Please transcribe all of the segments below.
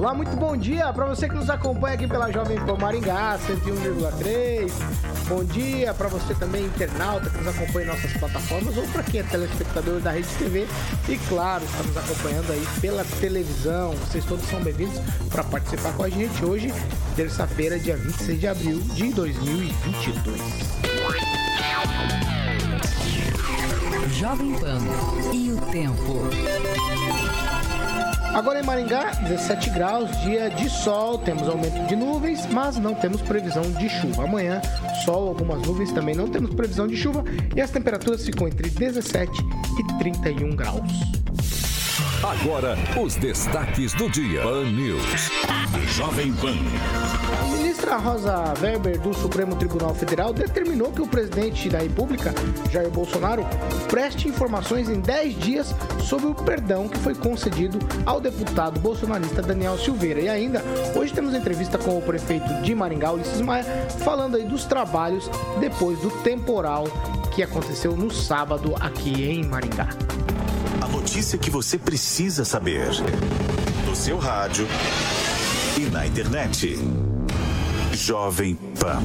Olá, muito bom dia para você que nos acompanha aqui pela Jovem Pan Maringá 101,3. Bom dia para você também, internauta, que nos acompanha em nossas plataformas ou para quem é telespectador da Rede TV e, claro, está nos acompanhando aí pela televisão. Vocês todos são bem-vindos para participar com a gente hoje, terça-feira, dia 26 de abril de 2022. Jovem Pan e o tempo. Agora em Maringá, 17 graus, dia de sol, temos aumento de nuvens, mas não temos previsão de chuva. Amanhã, sol, algumas nuvens, também não temos previsão de chuva e as temperaturas ficam entre 17 e 31 graus. Agora, os destaques do dia. Pan News. Jovem Pan. A ministra Rosa Weber do Supremo Tribunal Federal determinou que o presidente da República, Jair Bolsonaro, preste informações em 10 dias sobre o perdão que foi concedido ao deputado bolsonarista Daniel Silveira. E ainda, hoje temos entrevista com o prefeito de Maringá, Ulisses Maia, falando aí dos trabalhos depois do temporal que aconteceu no sábado aqui em Maringá. A notícia que você precisa saber. No seu rádio e na internet. Jovem Pan.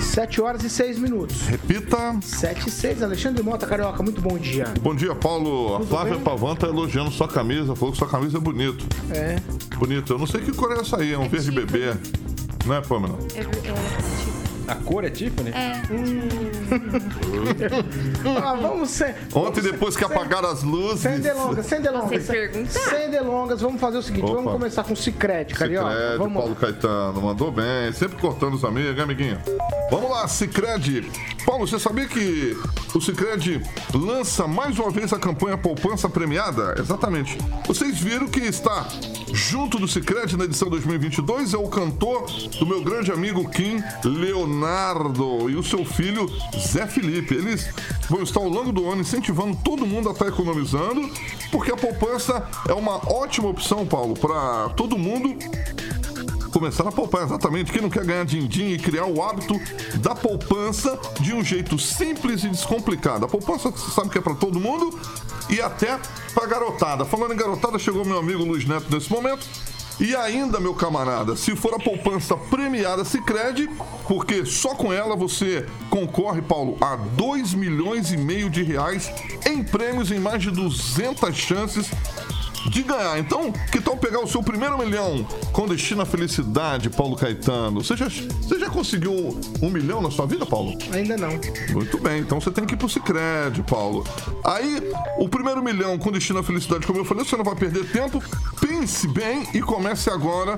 7 horas e 6 minutos. Repita. 7 e 6. Alexandre Mota, Carioca, muito bom dia. Bom dia, Paulo. A Tudo Flávia bem? Pavan tá elogiando sua camisa, falou que sua camisa é bonito. É. Bonito. Eu não sei que cor é essa aí, é um verde bebê. Não é, Pamela? A cor é Tiffany? É. Ah, vamos ser. Ontem, depois que apagaram as luzes. Sem delongas, sem delongas. Sem delongas, vamos fazer o seguinte: Opa. vamos começar com o Cicred, Carioca. Cicred, vamos Paulo lá. Caetano, mandou bem, sempre cortando os amigos, hein, amiguinho? Vamos lá, Cicred. Paulo, você sabia que o Cicred lança mais uma vez a campanha Poupança Premiada? Exatamente. Vocês viram que está junto do Cicred na edição 2022 é o cantor do meu grande amigo Kim Leonardo e o seu filho Zé Felipe. Eles vão estar ao longo do ano incentivando todo mundo a estar economizando, porque a poupança é uma ótima opção, Paulo, para todo mundo começar a poupar, exatamente. Quem não quer ganhar din-din e criar o hábito da poupança de um jeito simples e descomplicado. A poupança, você sabe que é para todo mundo e até para garotada. Falando em garotada, chegou meu amigo Luiz Neto nesse momento. E ainda, meu camarada, se for a poupança premiada Sicredi, porque só com ela você concorre, Paulo, a 2 milhões e meio de reais em prêmios em mais de 200 chances de ganhar. Então, que tal pegar o seu primeiro milhão com destino à felicidade, Paulo Caetano? Você já, você já conseguiu um milhão na sua vida, Paulo? Ainda não. Muito bem, então você tem que ir pro Cicred, Paulo. Aí, o primeiro milhão com destino à felicidade, como eu falei, você não vai perder tempo. Pense bem e comece agora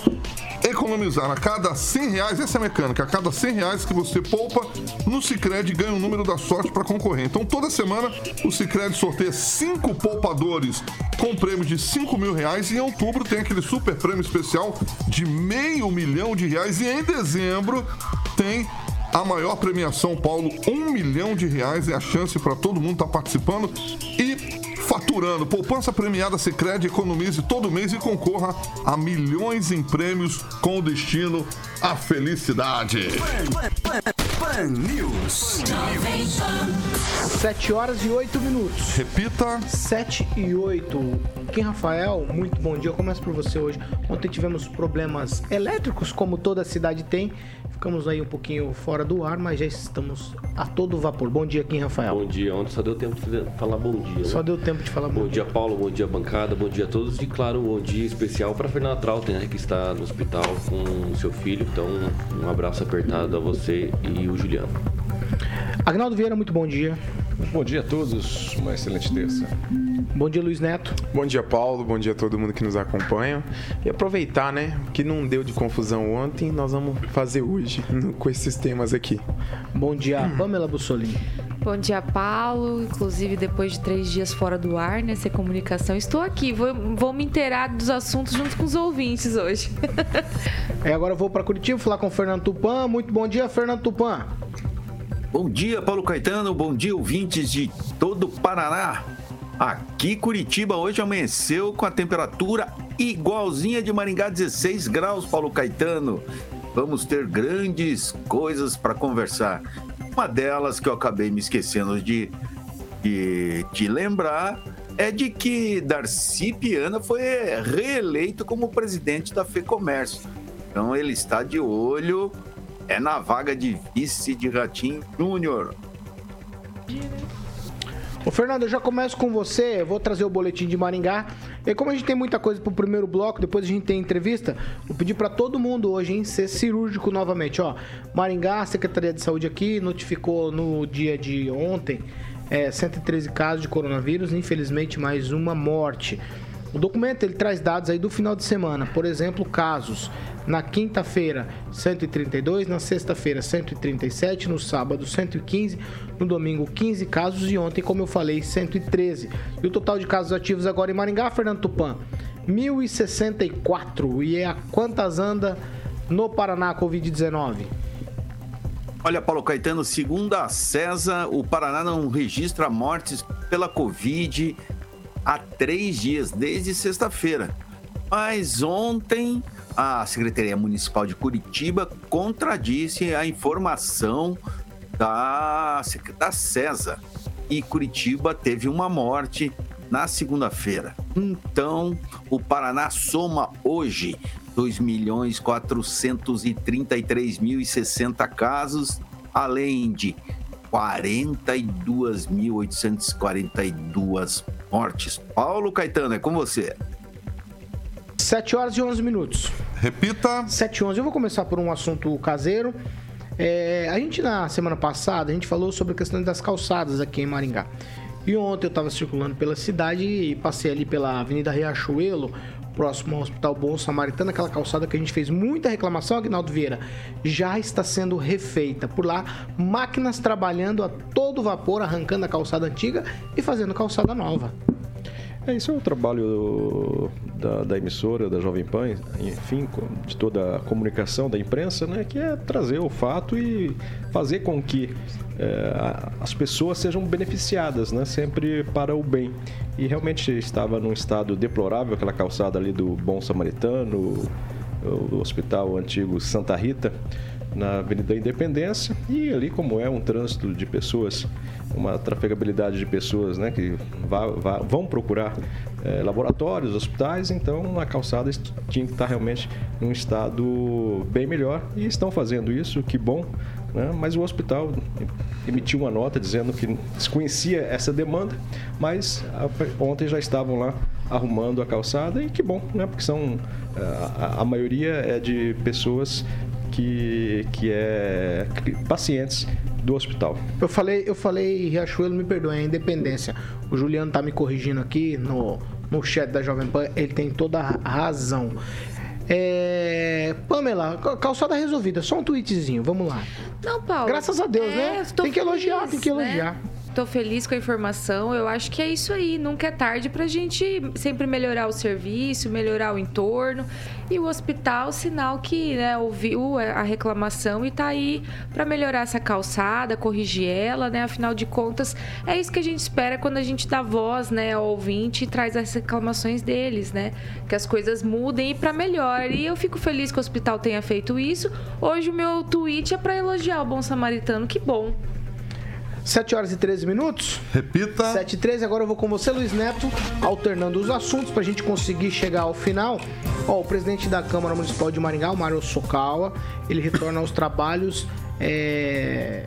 a economizar. A cada 100 reais, essa é a mecânica, a cada 100 reais que você poupa no Cicred, ganha o número da sorte para concorrer. Então, toda semana, o Cicred sorteia cinco poupadores com prêmio de 5 mil reais. Em outubro tem aquele super prêmio especial de meio milhão de reais. E em dezembro tem a maior premiação, Paulo, um milhão de reais é a chance para todo mundo estar participando e faturando. Poupança premiada Sicredi economize todo mês e concorra a milhões em prêmios com destino à felicidade. Pan News. 7 horas e 8 minutos. Repita. 7 e 8. Kim Rafael, muito bom dia. Eu começo por você hoje. Ontem tivemos problemas elétricos, como toda a cidade tem. Ficamos aí um pouquinho fora do ar, mas já estamos a todo vapor. Bom dia, Kim Rafael. Bom dia, ontem só deu tempo de falar bom dia. Só né? deu tempo de falar Bom dia, Paulo. Bom dia, bancada. Bom dia a todos. E, claro, um bom dia especial para Fernanda Trautem, né, que está no hospital com o seu filho. Então, um abraço apertado a você e o Juliano. Agnaldo Vieira, muito bom dia. Bom dia a todos, uma excelente terça. Bom dia, Luiz Neto. Bom dia, Paulo. Bom dia a todo mundo que nos acompanha. E aproveitar, né? Que não deu de confusão ontem, nós vamos fazer hoje com esses temas aqui. Bom dia, Pamela Bussolini. Bom dia, Paulo. Inclusive, depois de três dias fora do ar, né? Sem comunicação, estou aqui. Vou, vou me inteirar dos assuntos junto com os ouvintes hoje. é, agora eu vou para Curitiba falar com o Fernando Tupan. Muito bom dia, Fernando Tupan. Bom dia, Paulo Caetano. Bom dia, ouvintes de todo o Paraná. Aqui Curitiba hoje amanheceu com a temperatura igualzinha de Maringá, 16 graus, Paulo Caetano. Vamos ter grandes coisas para conversar. Uma delas que eu acabei me esquecendo de, de te lembrar é de que Darcy Piana foi reeleito como presidente da FEComércio. Então ele está de olho é na vaga de vice de Ratinho Júnior. Ô Fernando, eu já começo com você, eu vou trazer o boletim de Maringá. E como a gente tem muita coisa pro primeiro bloco, depois a gente tem entrevista, vou pedir para todo mundo hoje, hein, ser cirúrgico novamente, ó. Maringá, Secretaria de Saúde aqui notificou no dia de ontem é, 113 casos de coronavírus, infelizmente mais uma morte. O documento ele traz dados aí do final de semana, por exemplo, casos na quinta-feira 132, na sexta-feira 137, no sábado 115, no domingo 15 casos e ontem, como eu falei, 113. E o total de casos ativos agora em Maringá, Fernando Tupan, 1064. E é a quantas anda no Paraná Covid-19? Olha, Paulo Caetano, segundo a CESA, o Paraná não registra mortes pela Covid há três dias, desde sexta-feira. Mas ontem a Secretaria Municipal de Curitiba contradisse a informação da, da CESA e Curitiba teve uma morte na segunda-feira. Então, o Paraná soma hoje 2.433.060 casos, além de 42.842 mortes. Paulo Caetano, é com você. 7 horas e 11 minutos. Repita. 7 e 11. Eu vou começar por um assunto caseiro. É, a gente, na semana passada, a gente falou sobre a questão das calçadas aqui em Maringá. E ontem eu estava circulando pela cidade e passei ali pela Avenida Riachuelo, próximo ao Hospital Bom Samaritano, aquela calçada que a gente fez muita reclamação, Agnaldo Vieira, já está sendo refeita. Por lá, máquinas trabalhando a todo vapor, arrancando a calçada antiga e fazendo calçada nova. É, isso é o trabalho da, da, emissora, da Jovem Pan, enfim, de toda a comunicação da imprensa, né, que é trazer o fato e fazer com que é, as pessoas sejam beneficiadas, né, sempre para o bem. E realmente estava num estado deplorável aquela calçada ali do Bom Samaritano, o, o hospital antigo Santa Rita, na Avenida Independência e ali como é um trânsito de pessoas, uma trafegabilidade de pessoas né, que vá, vá, vão procurar é, laboratórios, hospitais, então a calçada tinha que estar realmente num estado bem melhor e estão fazendo isso, que bom, né? mas o hospital emitiu uma nota dizendo que desconhecia essa demanda, mas ontem já estavam lá arrumando a calçada e que bom, né? porque são a, a maioria é de pessoas que, que é pacientes do hospital. Eu falei, eu falei Riachuelo, me perdoe, é Independência. O Juliano tá me corrigindo aqui no, no chat da Jovem Pan, ele tem toda a razão. É... Pamela, calçada resolvida, só um tweetzinho, vamos lá. Não, Paulo. Graças a Deus, é, né? Tem que elogiar, feliz, tem que elogiar. Né? Tô feliz com a informação. Eu acho que é isso aí. Nunca é tarde pra gente sempre melhorar o serviço, melhorar o entorno. E o hospital, sinal que né, ouviu a reclamação e tá aí para melhorar essa calçada, corrigir ela, né? Afinal de contas, é isso que a gente espera quando a gente dá voz, né, ao ouvinte e traz as reclamações deles, né? Que as coisas mudem e para melhor. E eu fico feliz que o hospital tenha feito isso. Hoje o meu tweet é para elogiar o Bom Samaritano. Que bom. 7 horas e 13 minutos. Repita. 7 e 13. Agora eu vou com você, Luiz Neto, alternando os assuntos para a gente conseguir chegar ao final. Ó, o presidente da Câmara Municipal de Maringá, o Mário Sokawa, ele retorna aos trabalhos. É...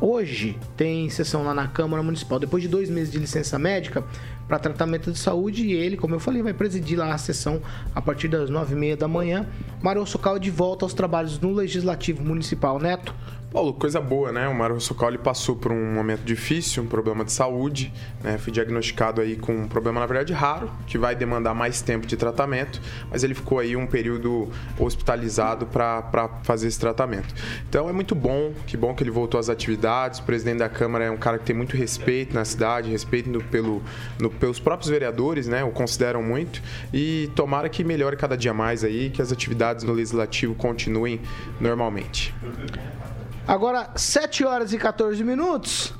Hoje tem sessão lá na Câmara Municipal. Depois de dois meses de licença médica para tratamento de saúde, e ele, como eu falei, vai presidir lá a sessão a partir das nove e meia da manhã. Mário Sokawa de volta aos trabalhos no Legislativo Municipal. Neto. Paulo, coisa boa, né? O Mário Soccoli passou por um momento difícil, um problema de saúde, né? Foi diagnosticado aí com um problema, na verdade, raro, que vai demandar mais tempo de tratamento, mas ele ficou aí um período hospitalizado para fazer esse tratamento. Então é muito bom, que bom que ele voltou às atividades. O presidente da Câmara é um cara que tem muito respeito na cidade, respeito no, pelo, no, pelos próprios vereadores, né? O consideram muito. E tomara que melhore cada dia mais aí, que as atividades no Legislativo continuem normalmente. Agora, 7 horas e 14 minutos.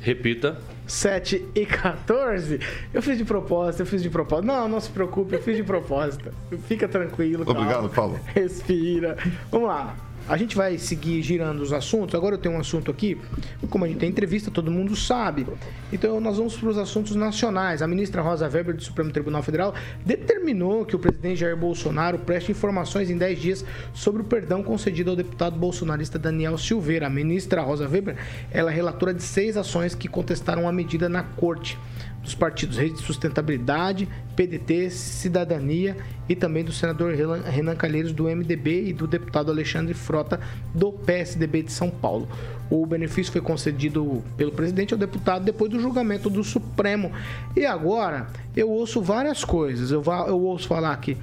Repita. 7 e 14. Eu fiz de propósito, eu fiz de propósito. Não, não se preocupe, eu fiz de propósito. Fica tranquilo. Obrigado, calma. Paulo. Respira. Vamos lá. A gente vai seguir girando os assuntos. Agora eu tenho um assunto aqui. Como a gente tem entrevista, todo mundo sabe. Então nós vamos para os assuntos nacionais. A ministra Rosa Weber do Supremo Tribunal Federal determinou que o presidente Jair Bolsonaro preste informações em 10 dias sobre o perdão concedido ao deputado bolsonarista Daniel Silveira. A ministra Rosa Weber ela é relatora de seis ações que contestaram a medida na corte dos partidos Rede de Sustentabilidade, PDT, Cidadania e também do senador Renan Calheiros do MDB e do deputado Alexandre Frota do PSDB de São Paulo. O benefício foi concedido pelo presidente ao deputado depois do julgamento do Supremo. E agora eu ouço várias coisas. Eu, eu ouço falar que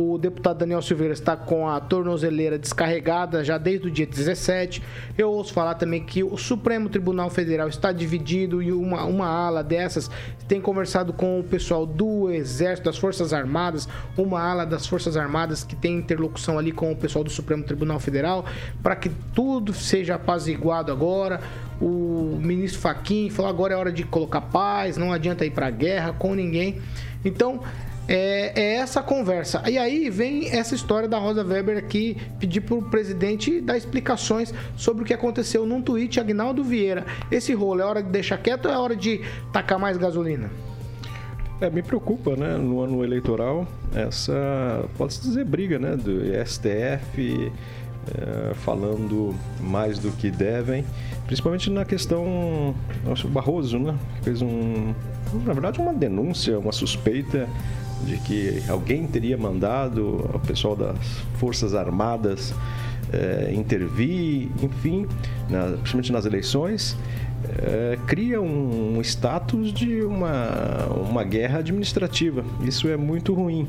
o deputado Daniel Silveira está com a tornozeleira descarregada já desde o dia 17. Eu ouço falar também que o Supremo Tribunal Federal está dividido e uma, uma ala dessas tem conversado com o pessoal do Exército, das Forças Armadas, uma ala das Forças Armadas que tem interlocução ali com o pessoal do Supremo Tribunal Federal, para que tudo seja apaziguado agora. O ministro Faquim falou agora é hora de colocar paz, não adianta ir para guerra com ninguém. Então, é, é, essa conversa. E aí vem essa história da Rosa Weber aqui pedir para o presidente dar explicações sobre o que aconteceu num tweet, Agnaldo Vieira. Esse rolo é hora de deixar quieto ou é hora de tacar mais gasolina? É, me preocupa, né, no ano eleitoral, essa, pode-se dizer, briga, né, do STF é, falando mais do que devem, principalmente na questão, acho, Barroso, né, fez um, na verdade, uma denúncia, uma suspeita de que alguém teria mandado o pessoal das Forças Armadas é, intervir, enfim, na, principalmente nas eleições, é, cria um, um status de uma, uma guerra administrativa. Isso é muito ruim.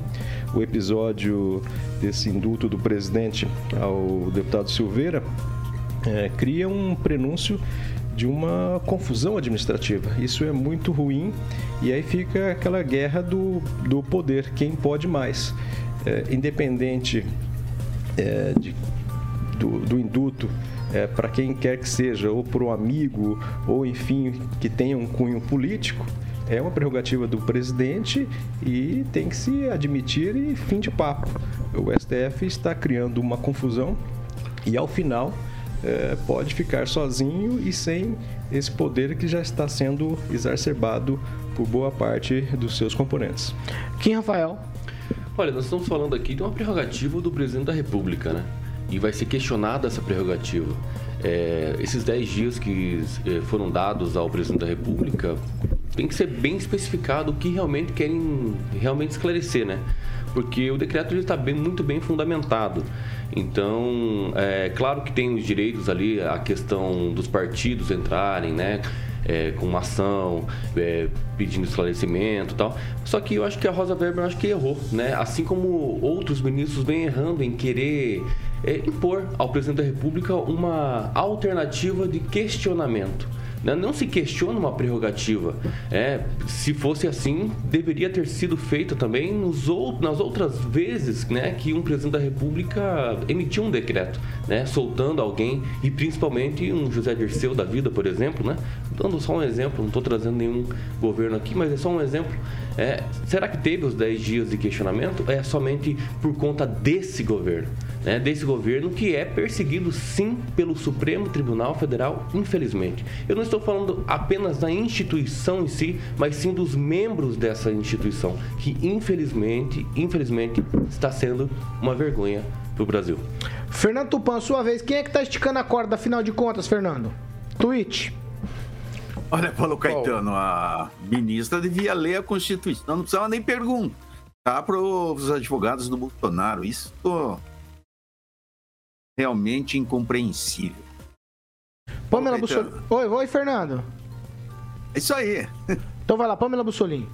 O episódio desse indulto do presidente ao deputado Silveira é, cria um prenúncio de uma confusão administrativa. Isso é muito ruim e aí fica aquela guerra do, do poder, quem pode mais. É, independente é, de, do, do induto é, para quem quer que seja, ou por um amigo, ou enfim, que tenha um cunho político, é uma prerrogativa do presidente e tem que se admitir e fim de papo. O STF está criando uma confusão e ao final é, pode ficar sozinho e sem esse poder que já está sendo exacerbado por boa parte dos seus componentes. Quem, Rafael? Olha, nós estamos falando aqui de uma prerrogativa do presidente da República, né? E vai ser questionada essa prerrogativa. É, esses 10 dias que é, foram dados ao presidente da República tem que ser bem especificado o que realmente querem realmente esclarecer, né? Porque o decreto está bem, muito bem fundamentado. Então, é claro que tem os direitos ali, a questão dos partidos entrarem, né? É, com uma ação, é, pedindo esclarecimento e tal. Só que eu acho que a Rosa Weber acho que errou, né? Assim como outros ministros vêm errando em querer é, impor ao presidente da República uma alternativa de questionamento. Né? Não se questiona uma prerrogativa. É, se fosse assim, deveria ter sido feito também nos ou, nas outras vezes né, que um presidente da República emitiu um decreto, né, soltando alguém, e principalmente um José Dirceu da vida, por exemplo, né, dando só um exemplo, não estou trazendo nenhum governo aqui, mas é só um exemplo. É, será que teve os 10 dias de questionamento? É somente por conta desse governo né, desse governo que é perseguido sim pelo Supremo Tribunal Federal, infelizmente. Eu não estou falando apenas da instituição em si, mas sim dos membros dessa instituição, que infelizmente, infelizmente está sendo uma vergonha para o Brasil. Fernando Tupan, sua vez, quem é que está esticando a corda, afinal de contas, Fernando? Tweet. Olha, Paulo Caetano, a ministra devia ler a Constituição, não precisava nem perguntar para os advogados do Bolsonaro. Isso realmente incompreensível. Pamela Bussolini. Oi, oi, Fernando. É isso aí. Então vai lá, Pamela Bussolini.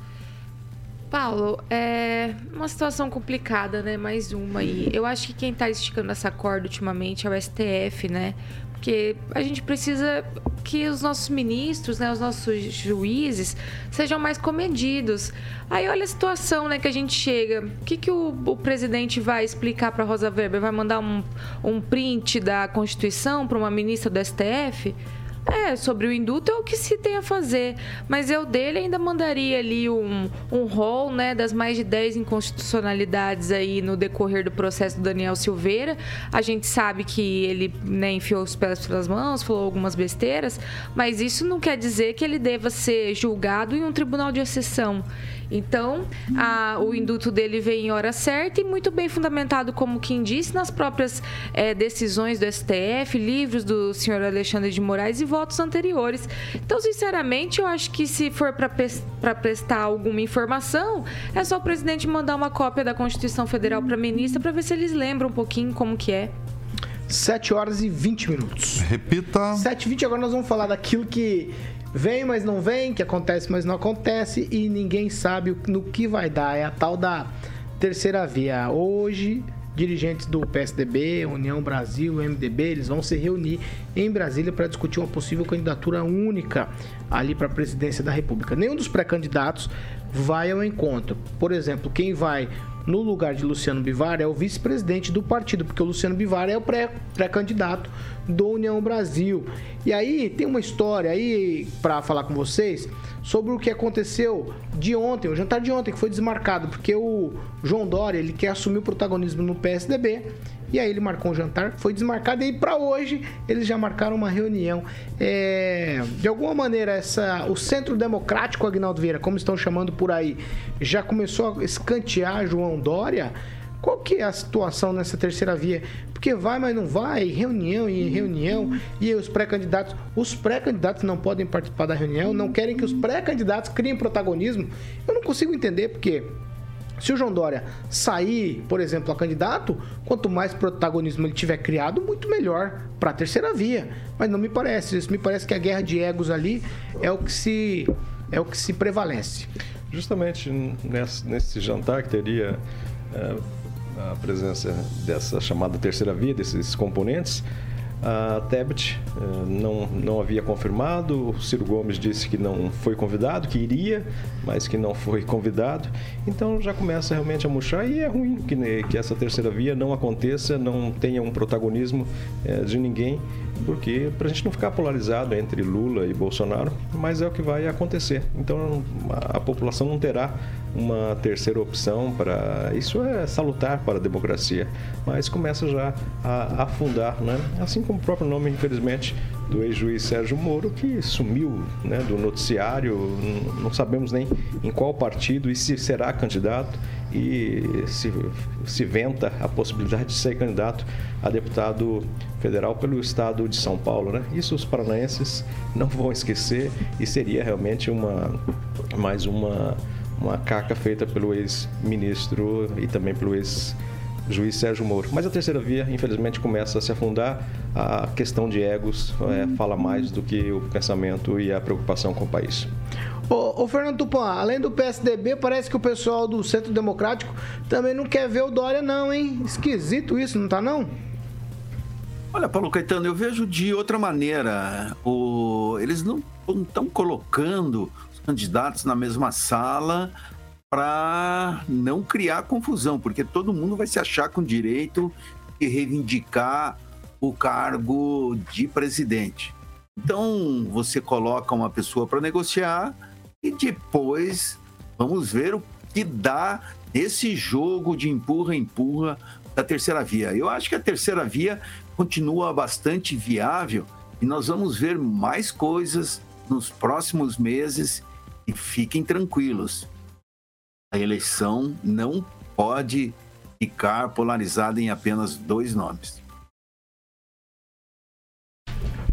Paulo, é uma situação complicada, né? Mais uma aí. Eu acho que quem tá esticando essa corda ultimamente é o STF, né? Porque a gente precisa que os nossos ministros, né, os nossos juízes, sejam mais comedidos. Aí olha a situação né, que a gente chega. O que, que o, o presidente vai explicar para Rosa Weber? Vai mandar um, um print da Constituição para uma ministra do STF? É, sobre o induto é o que se tem a fazer. Mas eu dele ainda mandaria ali um, um rol, né, das mais de 10 inconstitucionalidades aí no decorrer do processo do Daniel Silveira. A gente sabe que ele né, enfiou os pés pelas mãos, falou algumas besteiras, mas isso não quer dizer que ele deva ser julgado em um tribunal de exceção. Então, a, o induto dele vem em hora certa e muito bem fundamentado, como quem disse, nas próprias é, decisões do STF, livros do senhor Alexandre de Moraes e votos anteriores. Então, sinceramente, eu acho que se for para prestar alguma informação, é só o presidente mandar uma cópia da Constituição Federal para a ministra para ver se eles lembram um pouquinho como que é. 7 horas e 20 minutos. Repita. 7 e 20, agora nós vamos falar daquilo que vem, mas não vem, que acontece, mas não acontece e ninguém sabe no que vai dar. É a tal da terceira via. Hoje, dirigentes do PSDB, União Brasil, MDB, eles vão se reunir em Brasília para discutir uma possível candidatura única ali para a presidência da República. Nenhum dos pré-candidatos vai ao encontro. Por exemplo, quem vai no lugar de Luciano Bivar é o vice-presidente do partido, porque o Luciano Bivar é o pré-candidato do União Brasil. E aí tem uma história aí para falar com vocês sobre o que aconteceu de ontem, o jantar de ontem que foi desmarcado, porque o João Dória, ele quer assumir o protagonismo no PSDB e aí ele marcou um jantar, foi desmarcado e para hoje eles já marcaram uma reunião. É, de alguma maneira, essa, o Centro Democrático Agnaldo Vieira, como estão chamando por aí, já começou a escantear João Dória. Qual que é a situação nessa terceira via? Porque vai, mas não vai, reunião e reunião, e os pré-candidatos, os pré-candidatos não podem participar da reunião, não querem que os pré-candidatos criem protagonismo. Eu não consigo entender porque se o João Dória sair, por exemplo, a candidato, quanto mais protagonismo ele tiver criado, muito melhor para a terceira via. Mas não me parece. Isso me parece que a guerra de egos ali é o que se é o que se prevalece. Justamente nesse, nesse jantar que teria é, a presença dessa chamada terceira via, desses componentes, a Tebet eh, não, não havia confirmado, o Ciro Gomes disse que não foi convidado, que iria, mas que não foi convidado. Então já começa realmente a murchar e é ruim que, né, que essa terceira via não aconteça, não tenha um protagonismo é, de ninguém, porque para a gente não ficar polarizado entre Lula e Bolsonaro, mas é o que vai acontecer. Então a população não terá uma terceira opção para isso é salutar para a democracia, mas começa já a afundar, né? Assim como o próprio nome, infelizmente, do ex-juiz Sérgio Moro, que sumiu né, do noticiário, não sabemos nem em qual partido e se será candidato e se, se venta a possibilidade de ser candidato a deputado federal pelo estado de São Paulo, né? Isso os paranaenses não vão esquecer e seria realmente uma mais uma uma caca feita pelo ex-ministro e também pelo ex-juiz Sérgio Moro. Mas a terceira via, infelizmente, começa a se afundar. A questão de egos é, fala mais do que o pensamento e a preocupação com o país. Ô, ô, Fernando Tupan, além do PSDB, parece que o pessoal do Centro Democrático também não quer ver o Dória, não, hein? Esquisito isso, não tá não? Olha, Paulo Caetano, eu vejo de outra maneira. O... Eles não estão colocando candidatos na mesma sala para não criar confusão, porque todo mundo vai se achar com direito de reivindicar o cargo de presidente. Então, você coloca uma pessoa para negociar e depois vamos ver o que dá esse jogo de empurra-empurra da terceira via. Eu acho que a terceira via continua bastante viável e nós vamos ver mais coisas nos próximos meses e fiquem tranquilos, a eleição não pode ficar polarizada em apenas dois nomes.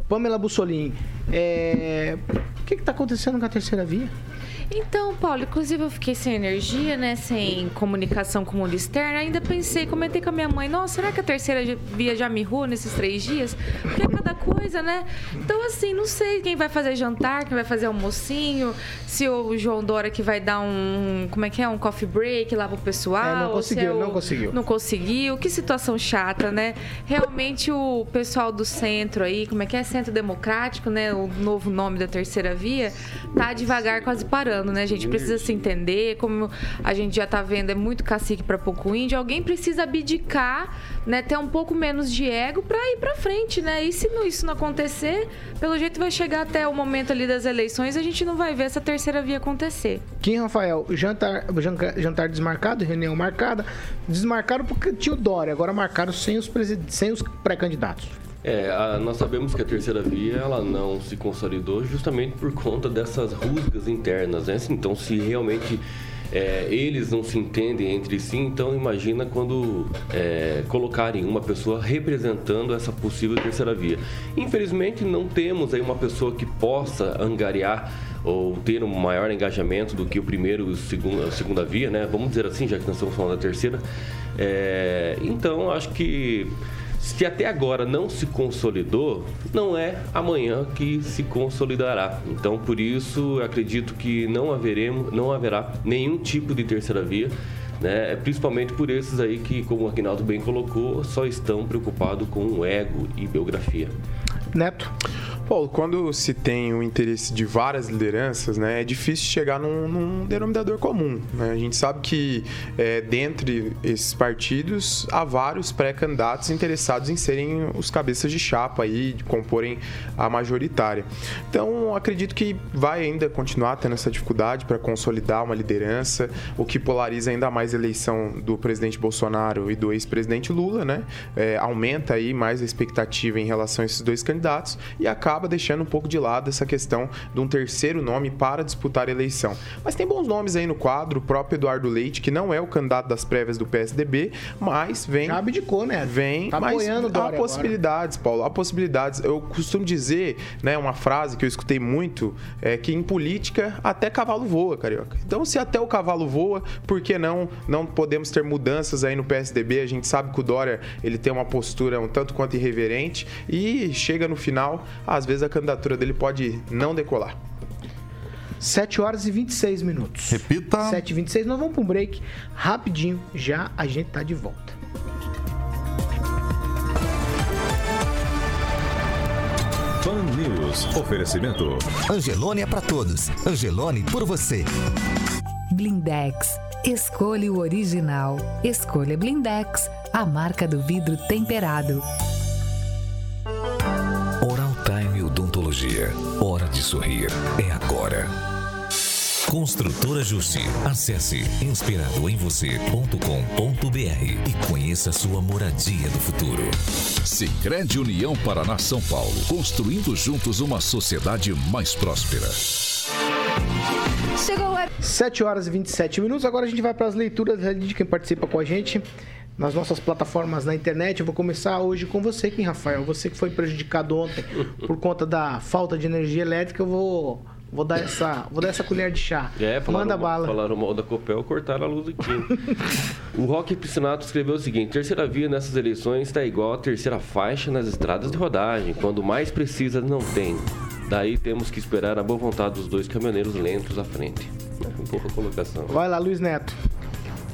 Pamela Bussolini, é... o que está acontecendo com a terceira via? Então, Paulo, inclusive eu fiquei sem energia, né? Sem comunicação com o mundo externo. Ainda pensei, comentei com a minha mãe, nossa, será que a terceira via já me rua nesses três dias? Porque a cada coisa, né? Então, assim, não sei quem vai fazer jantar, quem vai fazer almocinho, se o João Dória que vai dar um. Como é que é? Um coffee break lá pro pessoal. É, não conseguiu, o- não conseguiu. Não conseguiu. Que situação chata, né? Realmente o pessoal do centro aí, como é que é? Centro Democrático, né? O novo nome da terceira via, tá devagar quase parando, né? A gente precisa se entender, como a gente já tá vendo, é muito cacique para pouco índio. Alguém precisa abdicar, né? Ter um pouco menos de ego para ir para frente, né? E se não- isso não acontecer, pelo jeito vai chegar até o momento ali das eleições, a gente não vai ver essa terceira via acontecer. Kim Rafael, jantar, jantar desmarcado, reunião marcada. Desmarcaram porque tinha o Dória, agora marcaram sem os, sem os pré-candidatos. É, a- nós sabemos que a terceira via ela não se consolidou justamente por conta dessas rusgas internas, né? Então, se realmente é, eles não se entendem entre si, então imagina quando é, colocarem uma pessoa representando essa possível terceira via. Infelizmente, não temos aí uma pessoa que possa angariar ou ter um maior engajamento do que o primeiro e a segunda via, né? Vamos dizer assim, já que nós estamos falando da terceira. É, então, acho que se até agora não se consolidou, não é amanhã que se consolidará. Então, por isso, acredito que não haveremos, não haverá nenhum tipo de terceira via, né? Principalmente por esses aí que, como o Aguinaldo bem colocou, só estão preocupados com o ego e biografia. Neto. Paulo, quando se tem o interesse de várias lideranças, né, é difícil chegar num, num denominador comum. né? A gente sabe que é, dentre esses partidos há vários pré-candidatos interessados em serem os cabeças de chapa aí, comporem a majoritária. Então, acredito que vai ainda continuar tendo essa dificuldade para consolidar uma liderança, o que polariza ainda mais a eleição do presidente Bolsonaro e do ex-presidente Lula, né? É, aumenta aí mais a expectativa em relação a esses dois candidatos e acaba deixando um pouco de lado essa questão de um terceiro nome para disputar a eleição. Mas tem bons nomes aí no quadro, o próprio Eduardo Leite, que não é o candidato das prévias do PSDB, mas vem. Já abdicou, né? Vem, Tá mas apoiando há Dória agora. possibilidades, Paulo, há possibilidades. Eu costumo dizer, né, uma frase que eu escutei muito, é que em política até cavalo voa, carioca. Então, se até o cavalo voa, por que não não podemos ter mudanças aí no PSDB? A gente sabe que o Dória, ele tem uma postura um tanto quanto irreverente e chega no final, às vezes a candidatura dele pode não decolar. 7 horas e 26 minutos. Repita. 7 e 26 nós vamos para um break rapidinho, já a gente tá de volta. Fan News. Oferecimento. Angelone é pra todos. Angelone por você. Blindex. Escolha o original. Escolha Blindex, a marca do vidro temperado. Hora de sorrir. É agora. Construtora Justi. Acesse inspiradoemvocê.com.br e conheça sua moradia do futuro. Sicredi União Paraná São Paulo. Construindo juntos uma sociedade mais próspera. Chegou a 7 horas e 27 minutos. Agora a gente vai para as leituras de quem participa com a gente nas nossas plataformas na internet. Eu vou começar hoje com você, Kim Rafael. Você que foi prejudicado ontem por conta da falta de energia elétrica, eu vou, vou, dar, essa, vou dar essa colher de chá. É, falaram, Manda bala. falaram mal da Copel, cortaram a luz aqui. o Roque Piscinato escreveu o seguinte: terceira via nessas eleições está igual a terceira faixa nas estradas de rodagem. Quando mais precisa, não tem. Daí temos que esperar a boa vontade dos dois caminhoneiros lentos à frente. É um pouco a colocação. Vai lá, Luiz Neto.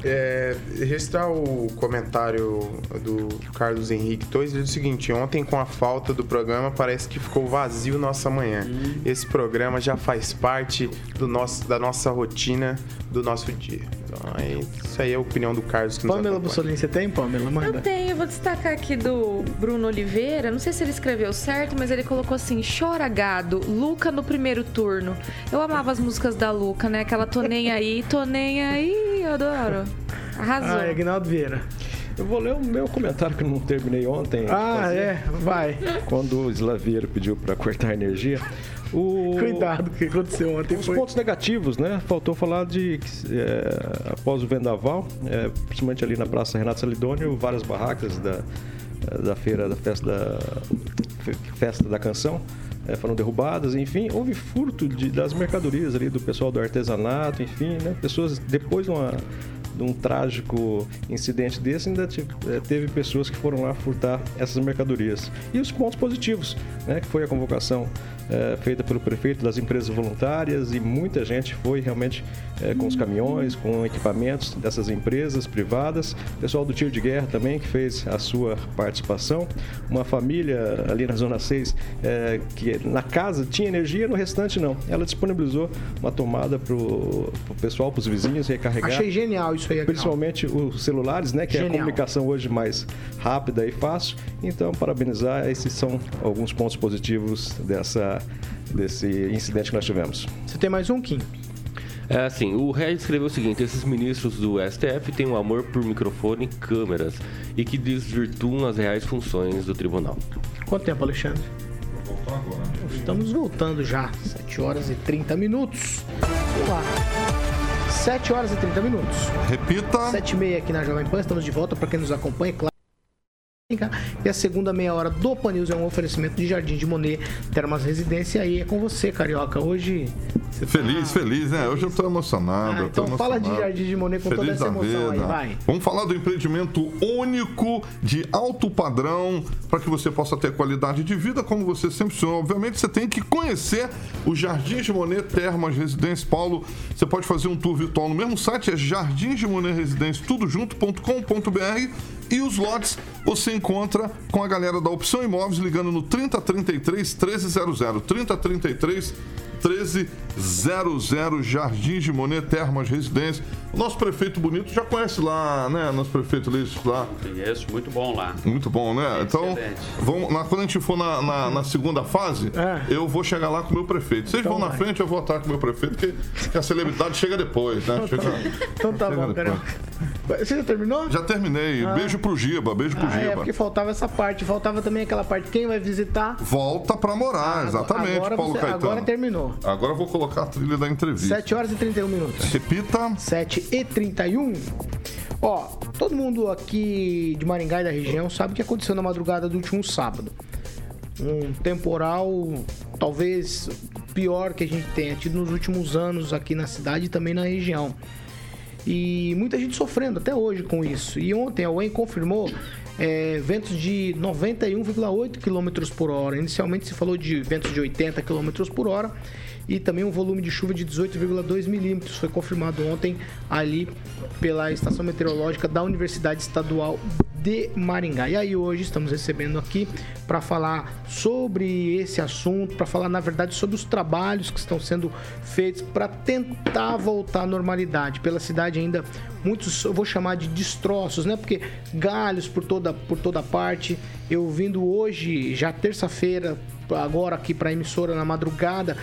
É, registrar o comentário do Carlos Henrique Torres, ele diz o seguinte: ontem, com a falta do programa, parece que ficou vazio nossa manhã. Esse programa já faz parte do nosso, da nossa rotina, do nosso dia. Então, é, isso aí é a opinião do Carlos que Pamela. Bussolini, você tem, Pamela? Eu Manda. tenho, eu vou destacar aqui do Bruno Oliveira. Não sei se ele escreveu certo, mas ele colocou assim: Chora gado, Luca no primeiro turno. Eu amava as músicas da Luca, né? Aquela tô nem aí, tô nem aí, eu adoro. Arrasou. Ah, Agnaldo Vieira. Eu vou ler o meu comentário que eu não terminei ontem. Ah, fazer. é, vai. Quando o Slaviero pediu para cortar a energia. O... Cuidado, o que aconteceu ontem Os foi. pontos negativos, né? Faltou falar de é, após o vendaval, é, principalmente ali na Praça Renato Salidônio, várias barracas da, da feira da festa da, fe- festa da canção é, foram derrubadas, enfim, houve furto de- das mercadorias ali do pessoal do artesanato, enfim, né? Pessoas depois de uma de um trágico incidente desse, ainda eh, teve pessoas que foram lá furtar essas mercadorias. E os pontos positivos, né, que foi a convocação eh, feita pelo prefeito das empresas voluntárias e muita gente foi realmente eh, com os caminhões, com equipamentos dessas empresas privadas. Pessoal do tiro de guerra também que fez a sua participação. Uma família ali na Zona 6 eh, que na casa tinha energia, no restante não. Ela disponibilizou uma tomada para o pessoal, para os vizinhos recarregar. Achei genial isso aí. Agnaldo. Principalmente os celulares, né? Que é a Genial. comunicação hoje mais rápida e fácil. Então, parabenizar, esses são alguns pontos positivos dessa, desse incidente que nós tivemos. Você tem mais um, Kim? É assim, o Regis escreveu o seguinte: esses ministros do STF têm um amor por microfone e câmeras e que desvirtuam as reais funções do tribunal. Quanto tempo, Alexandre? Estamos voltando já. 7 horas e 30 minutos. Vamos lá. 7 horas e 30 minutos. Repita. 7 e meia aqui na Jovem Pan. Estamos de volta para quem nos acompanha, claro. E a segunda meia hora do Pan News é um oferecimento de Jardim de Monet, Termas Residência. E é com você, Carioca. Hoje. você tá- Feliz, feliz, né? Hoje eu tô emocionado. Ah, eu tô então fala de emocionado. Jardim de Monet com toda Feliz essa da emoção aí, vai. Vamos falar do empreendimento único de alto padrão para que você possa ter qualidade de vida como você sempre sonhou. Obviamente você tem que conhecer o Jardins de Monet Termas Residência Paulo. Você pode fazer um tour virtual no mesmo site, é Jardins de Monet Residência, tudo junto.com.br e os lotes você encontra com a galera da Opção Imóveis ligando no 3033 1300 3033 1300 Jardim de Monet Termas Residência. O nosso prefeito bonito já conhece lá, né? Nosso prefeito Lício lá. Conheço, muito bom lá. Muito bom, né? Então, vamos, na- quando a gente for na, na- na segunda fase, eu vou chegar lá com o meu prefeito. Vocês Então vão na vai. frente, eu vou atrás com o meu prefeito, porque a celebridade chega depois, né? Chega, Então tá chega bom, depois. Carioca. Você já terminou? Já terminei. Ah. Beijo pro Giba, beijo pro Ah, é, Giba. porque faltava essa parte. Faltava também aquela parte. Quem vai visitar? Volta pra morar, exatamente, agora Paulo você- Caetano. agora terminou. Agora eu vou colocar a trilha da entrevista. 7 horas e 31 minutos. Repita. 7 e 31. Ó, todo mundo aqui de Maringá e da região sabe o que aconteceu na madrugada do último sábado. Um temporal, talvez pior que a gente tenha tido nos últimos anos aqui na cidade e também na região. E muita gente sofrendo até hoje com isso. E ontem a UEM confirmou é, ventos de 91,8 km por hora. Inicialmente se falou de ventos de 80 km por hora e também um volume de chuva de 18,2 milímetros. Foi confirmado ontem ali pela estação meteorológica da Universidade Estadual de Maringá. E aí hoje estamos recebendo aqui para falar sobre esse assunto, para falar na verdade sobre os trabalhos que estão sendo feitos para tentar voltar à normalidade. Pela cidade ainda muitos, eu vou chamar de destroços, né? Porque galhos por toda por toda parte. Eu vindo hoje, já terça-feira, agora aqui para a emissora na madrugada,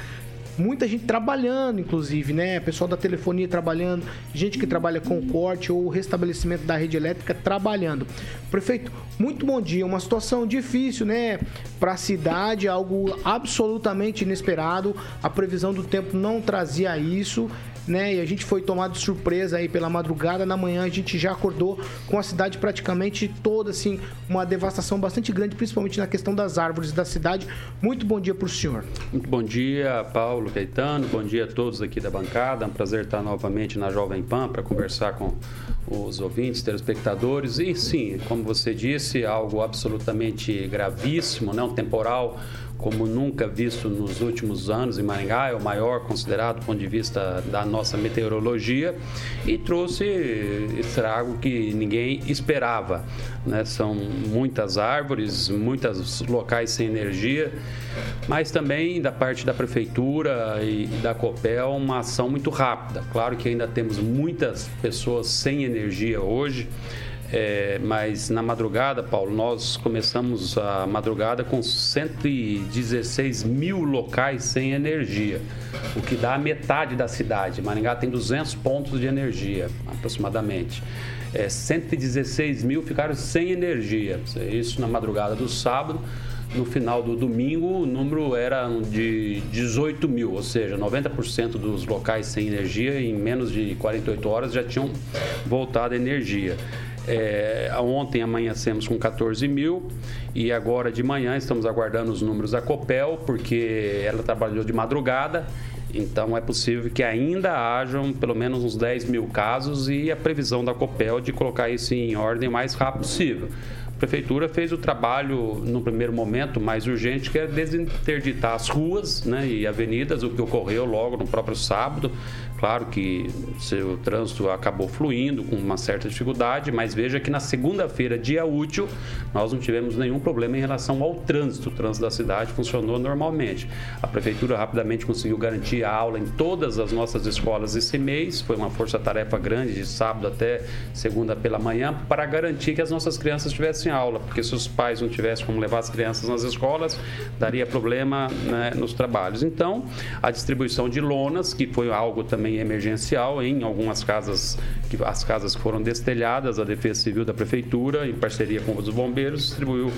muita gente trabalhando, inclusive, né? Pessoal da telefonia trabalhando, gente que trabalha com corte ou restabelecimento da rede elétrica trabalhando. Prefeito, muito bom dia. Uma situação difícil, né? Para a cidade, algo absolutamente inesperado. A previsão do tempo não trazia isso. Né? E a gente foi tomado de surpresa aí pela madrugada. Na manhã a gente já acordou com a cidade praticamente toda, assim, uma devastação bastante grande, principalmente na questão das árvores da cidade. Muito bom dia para o senhor. Muito bom dia, Paulo Caetano. Bom dia a todos aqui da bancada. É um prazer estar novamente na Jovem Pan para conversar com os ouvintes, telespectadores. E sim, como você disse, algo absolutamente gravíssimo, né? um temporal como nunca visto nos últimos anos em Maringá, é o maior considerado do ponto de vista da nossa meteorologia e trouxe estrago que ninguém esperava. Né? São muitas árvores, muitos locais sem energia, mas também da parte da prefeitura e da Copel uma ação muito rápida. Claro que ainda temos muitas pessoas sem energia hoje. É, mas na madrugada, Paulo, nós começamos a madrugada com 116 mil locais sem energia, o que dá metade da cidade. Maringá tem 200 pontos de energia, aproximadamente. É, 116 mil ficaram sem energia, isso na madrugada do sábado. No final do domingo, o número era de 18 mil, ou seja, 90% dos locais sem energia, em menos de 48 horas, já tinham voltado a energia. É, ontem amanhecemos com 14 mil e agora de manhã estamos aguardando os números da Copel, porque ela trabalhou de madrugada Então é possível que ainda hajam pelo menos uns 10 mil casos e a previsão da COPEL de colocar isso em ordem o mais rápido possível. A prefeitura fez o trabalho, no primeiro momento, mais urgente, que é desinterditar as ruas né, e avenidas, o que ocorreu logo no próprio sábado. Claro que o trânsito acabou fluindo com uma certa dificuldade, mas veja que na segunda-feira, dia útil, nós não tivemos nenhum problema em relação ao trânsito. O trânsito da cidade funcionou normalmente. A prefeitura rapidamente conseguiu garantir a aula em todas as nossas escolas esse mês. Foi uma força-tarefa grande de sábado até segunda pela manhã para garantir que as nossas crianças tivessem aula, porque se os pais não tivessem como levar as crianças nas escolas, daria problema né, nos trabalhos. Então, a distribuição de lonas, que foi algo também também emergencial em algumas casas, que, as casas que foram destelhadas, a Defesa Civil da Prefeitura, em parceria com os bombeiros, distribuiu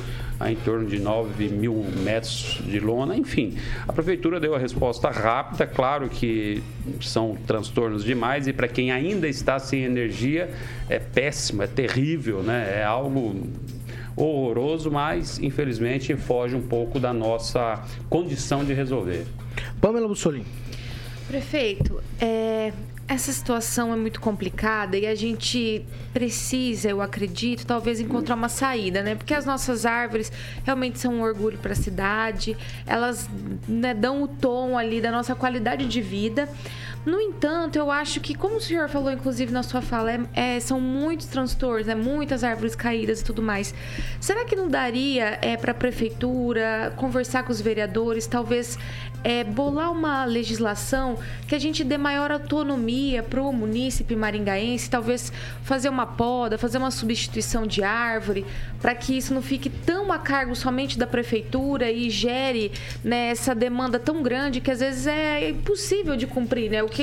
em torno de 9 mil metros de lona. Enfim, a Prefeitura deu a resposta rápida, claro que são transtornos demais e para quem ainda está sem energia é péssimo, é terrível, né? É algo horroroso, mas infelizmente foge um pouco da nossa condição de resolver. Pamela Bussolini. Prefeito, é, essa situação é muito complicada e a gente precisa, eu acredito, talvez encontrar uma saída, né? Porque as nossas árvores realmente são um orgulho para a cidade, elas né, dão o tom ali da nossa qualidade de vida. No entanto, eu acho que, como o senhor falou, inclusive na sua fala, é, é, são muitos transtornos, né? muitas árvores caídas e tudo mais. Será que não daria é, para a prefeitura conversar com os vereadores, talvez é, bolar uma legislação que a gente dê maior autonomia para o munícipe maringaense, talvez fazer uma poda, fazer uma substituição de árvore, para que isso não fique tão a cargo somente da prefeitura e gere né, essa demanda tão grande que às vezes é impossível de cumprir. Né? O, que,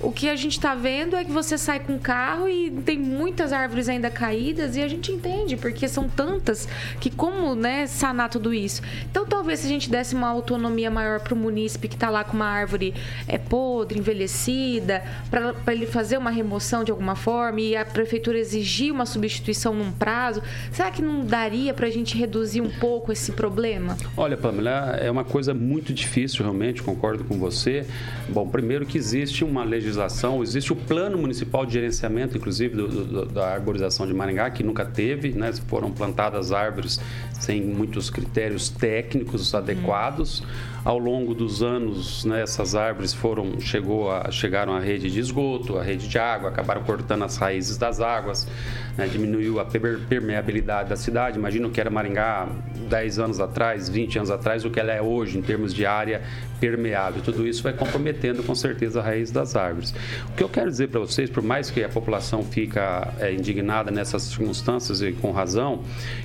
o que a gente está vendo é que você sai com o carro e tem muitas árvores ainda caídas e a gente entende, porque são tantas que como né, sanar tudo isso? Então talvez se a gente desse uma autonomia maior para o munícipe que está lá com uma árvore é, podre, envelhecida, para ele fazer uma remoção de alguma forma e a prefeitura exigir uma substituição num prazo, será que não daria para a gente reduzir um pouco esse problema? Olha, Pamela, é uma coisa muito difícil, realmente, concordo com você. Bom, primeiro que existe uma legislação, existe o plano municipal de gerenciamento, inclusive, do, do, da arborização de Maringá, que nunca teve, né? Foram plantadas árvores sem muitos critérios técnicos adequados. Hum. Ao longo dos anos, né, essas árvores foram chegou a, chegaram à rede de esgoto, à rede de água, acabaram cortando as raízes das águas, né, diminuiu a permeabilidade da cidade. Imagina o que era Maringá 10 anos atrás, 20 anos atrás, o que ela é hoje em termos de área permeável. Tudo isso vai comprometendo com certeza a raiz das árvores. O que eu quero dizer para vocês, por mais que a população fica é, indignada nessas circunstâncias e com razão,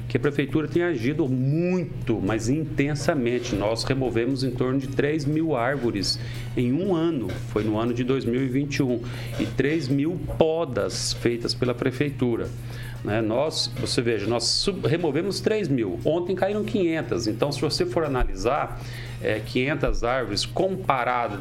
que a prefeitura tem agido muito, mas intensamente. Nós removemos em torno de 3 mil árvores em um ano, foi no ano de 2021, e 3 mil podas feitas pela prefeitura. Né? Nós, você veja, nós removemos 3 mil, ontem caíram 500, então se você for analisar, é, 500 árvores comparado,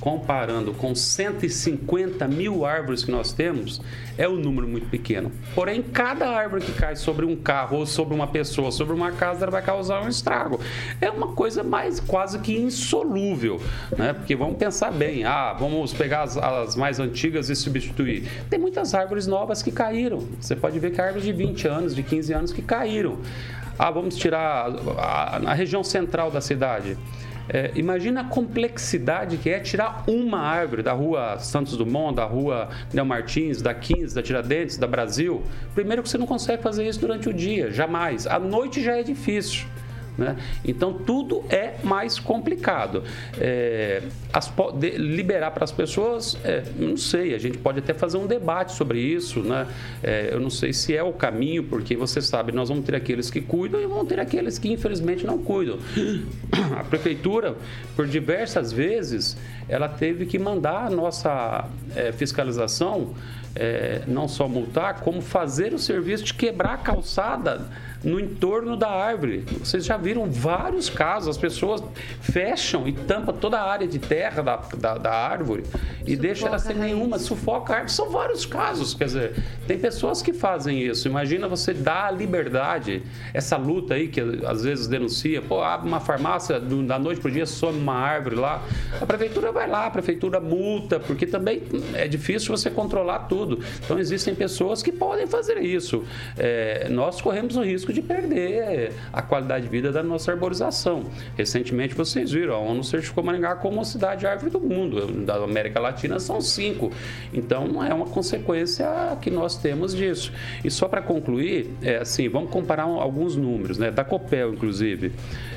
comparando com 150 mil árvores que nós temos, é um número muito pequeno. Porém, cada árvore que cai sobre um carro ou sobre uma pessoa, sobre uma casa, vai causar um estrago. É uma coisa mais quase que insolúvel, né? Porque vamos pensar bem, ah, vamos pegar as, as mais antigas e substituir. Tem muitas árvores novas que caíram. Você pode ver que árvores de 20 anos, de 15 anos que caíram. Ah, vamos tirar a, região central da cidade. É, imagina a complexidade que é tirar uma árvore da rua Santos Dumont, da rua Neo Martins, da 15, da Tiradentes, da Brasil. Primeiro que você não consegue fazer isso durante o dia, jamais. À noite já é difícil. Né? Então tudo é mais complicado. É, as, de, liberar para as pessoas, é, não sei, a gente pode até fazer um debate sobre isso. Né? É, eu não sei se é o caminho, porque você sabe, nós vamos ter aqueles que cuidam e vamos ter aqueles que infelizmente não cuidam. A prefeitura, por diversas vezes, ela teve que mandar a nossa é, fiscalização é, não só multar, como fazer o serviço de quebrar a calçada no entorno da árvore. Vocês já viram vários casos. As pessoas fecham e tampam toda a área de terra da, da, da árvore e deixam ela sem nenhuma, sufoca a árvore. São vários casos. Quer dizer, tem pessoas que fazem isso. Imagina você dar a liberdade, essa luta aí que às vezes denuncia, pô, abre uma farmácia, da noite para o dia some uma árvore lá. A prefeitura vai lá, a prefeitura multa, porque também é difícil você controlar tudo. Então existem pessoas que podem fazer isso. É, nós corremos o risco de perder a qualidade de vida da nossa arborização. Recentemente vocês viram, a ONU certificou Maringá como a cidade árvore do mundo. Da América Latina são cinco. Então é uma consequência que nós temos disso. E só para concluir, é assim, vamos comparar alguns números, né? Da Copel, inclusive.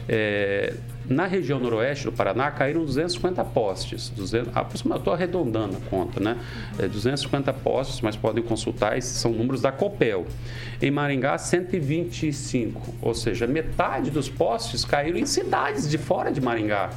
É, na região noroeste do Paraná caíram 250 postes. 200, estou arredondando a conta, né? É 250 postes, mas podem consultar, esses são números da Copel. Em Maringá, 125, ou seja, metade dos postes caíram em cidades de fora de Maringá.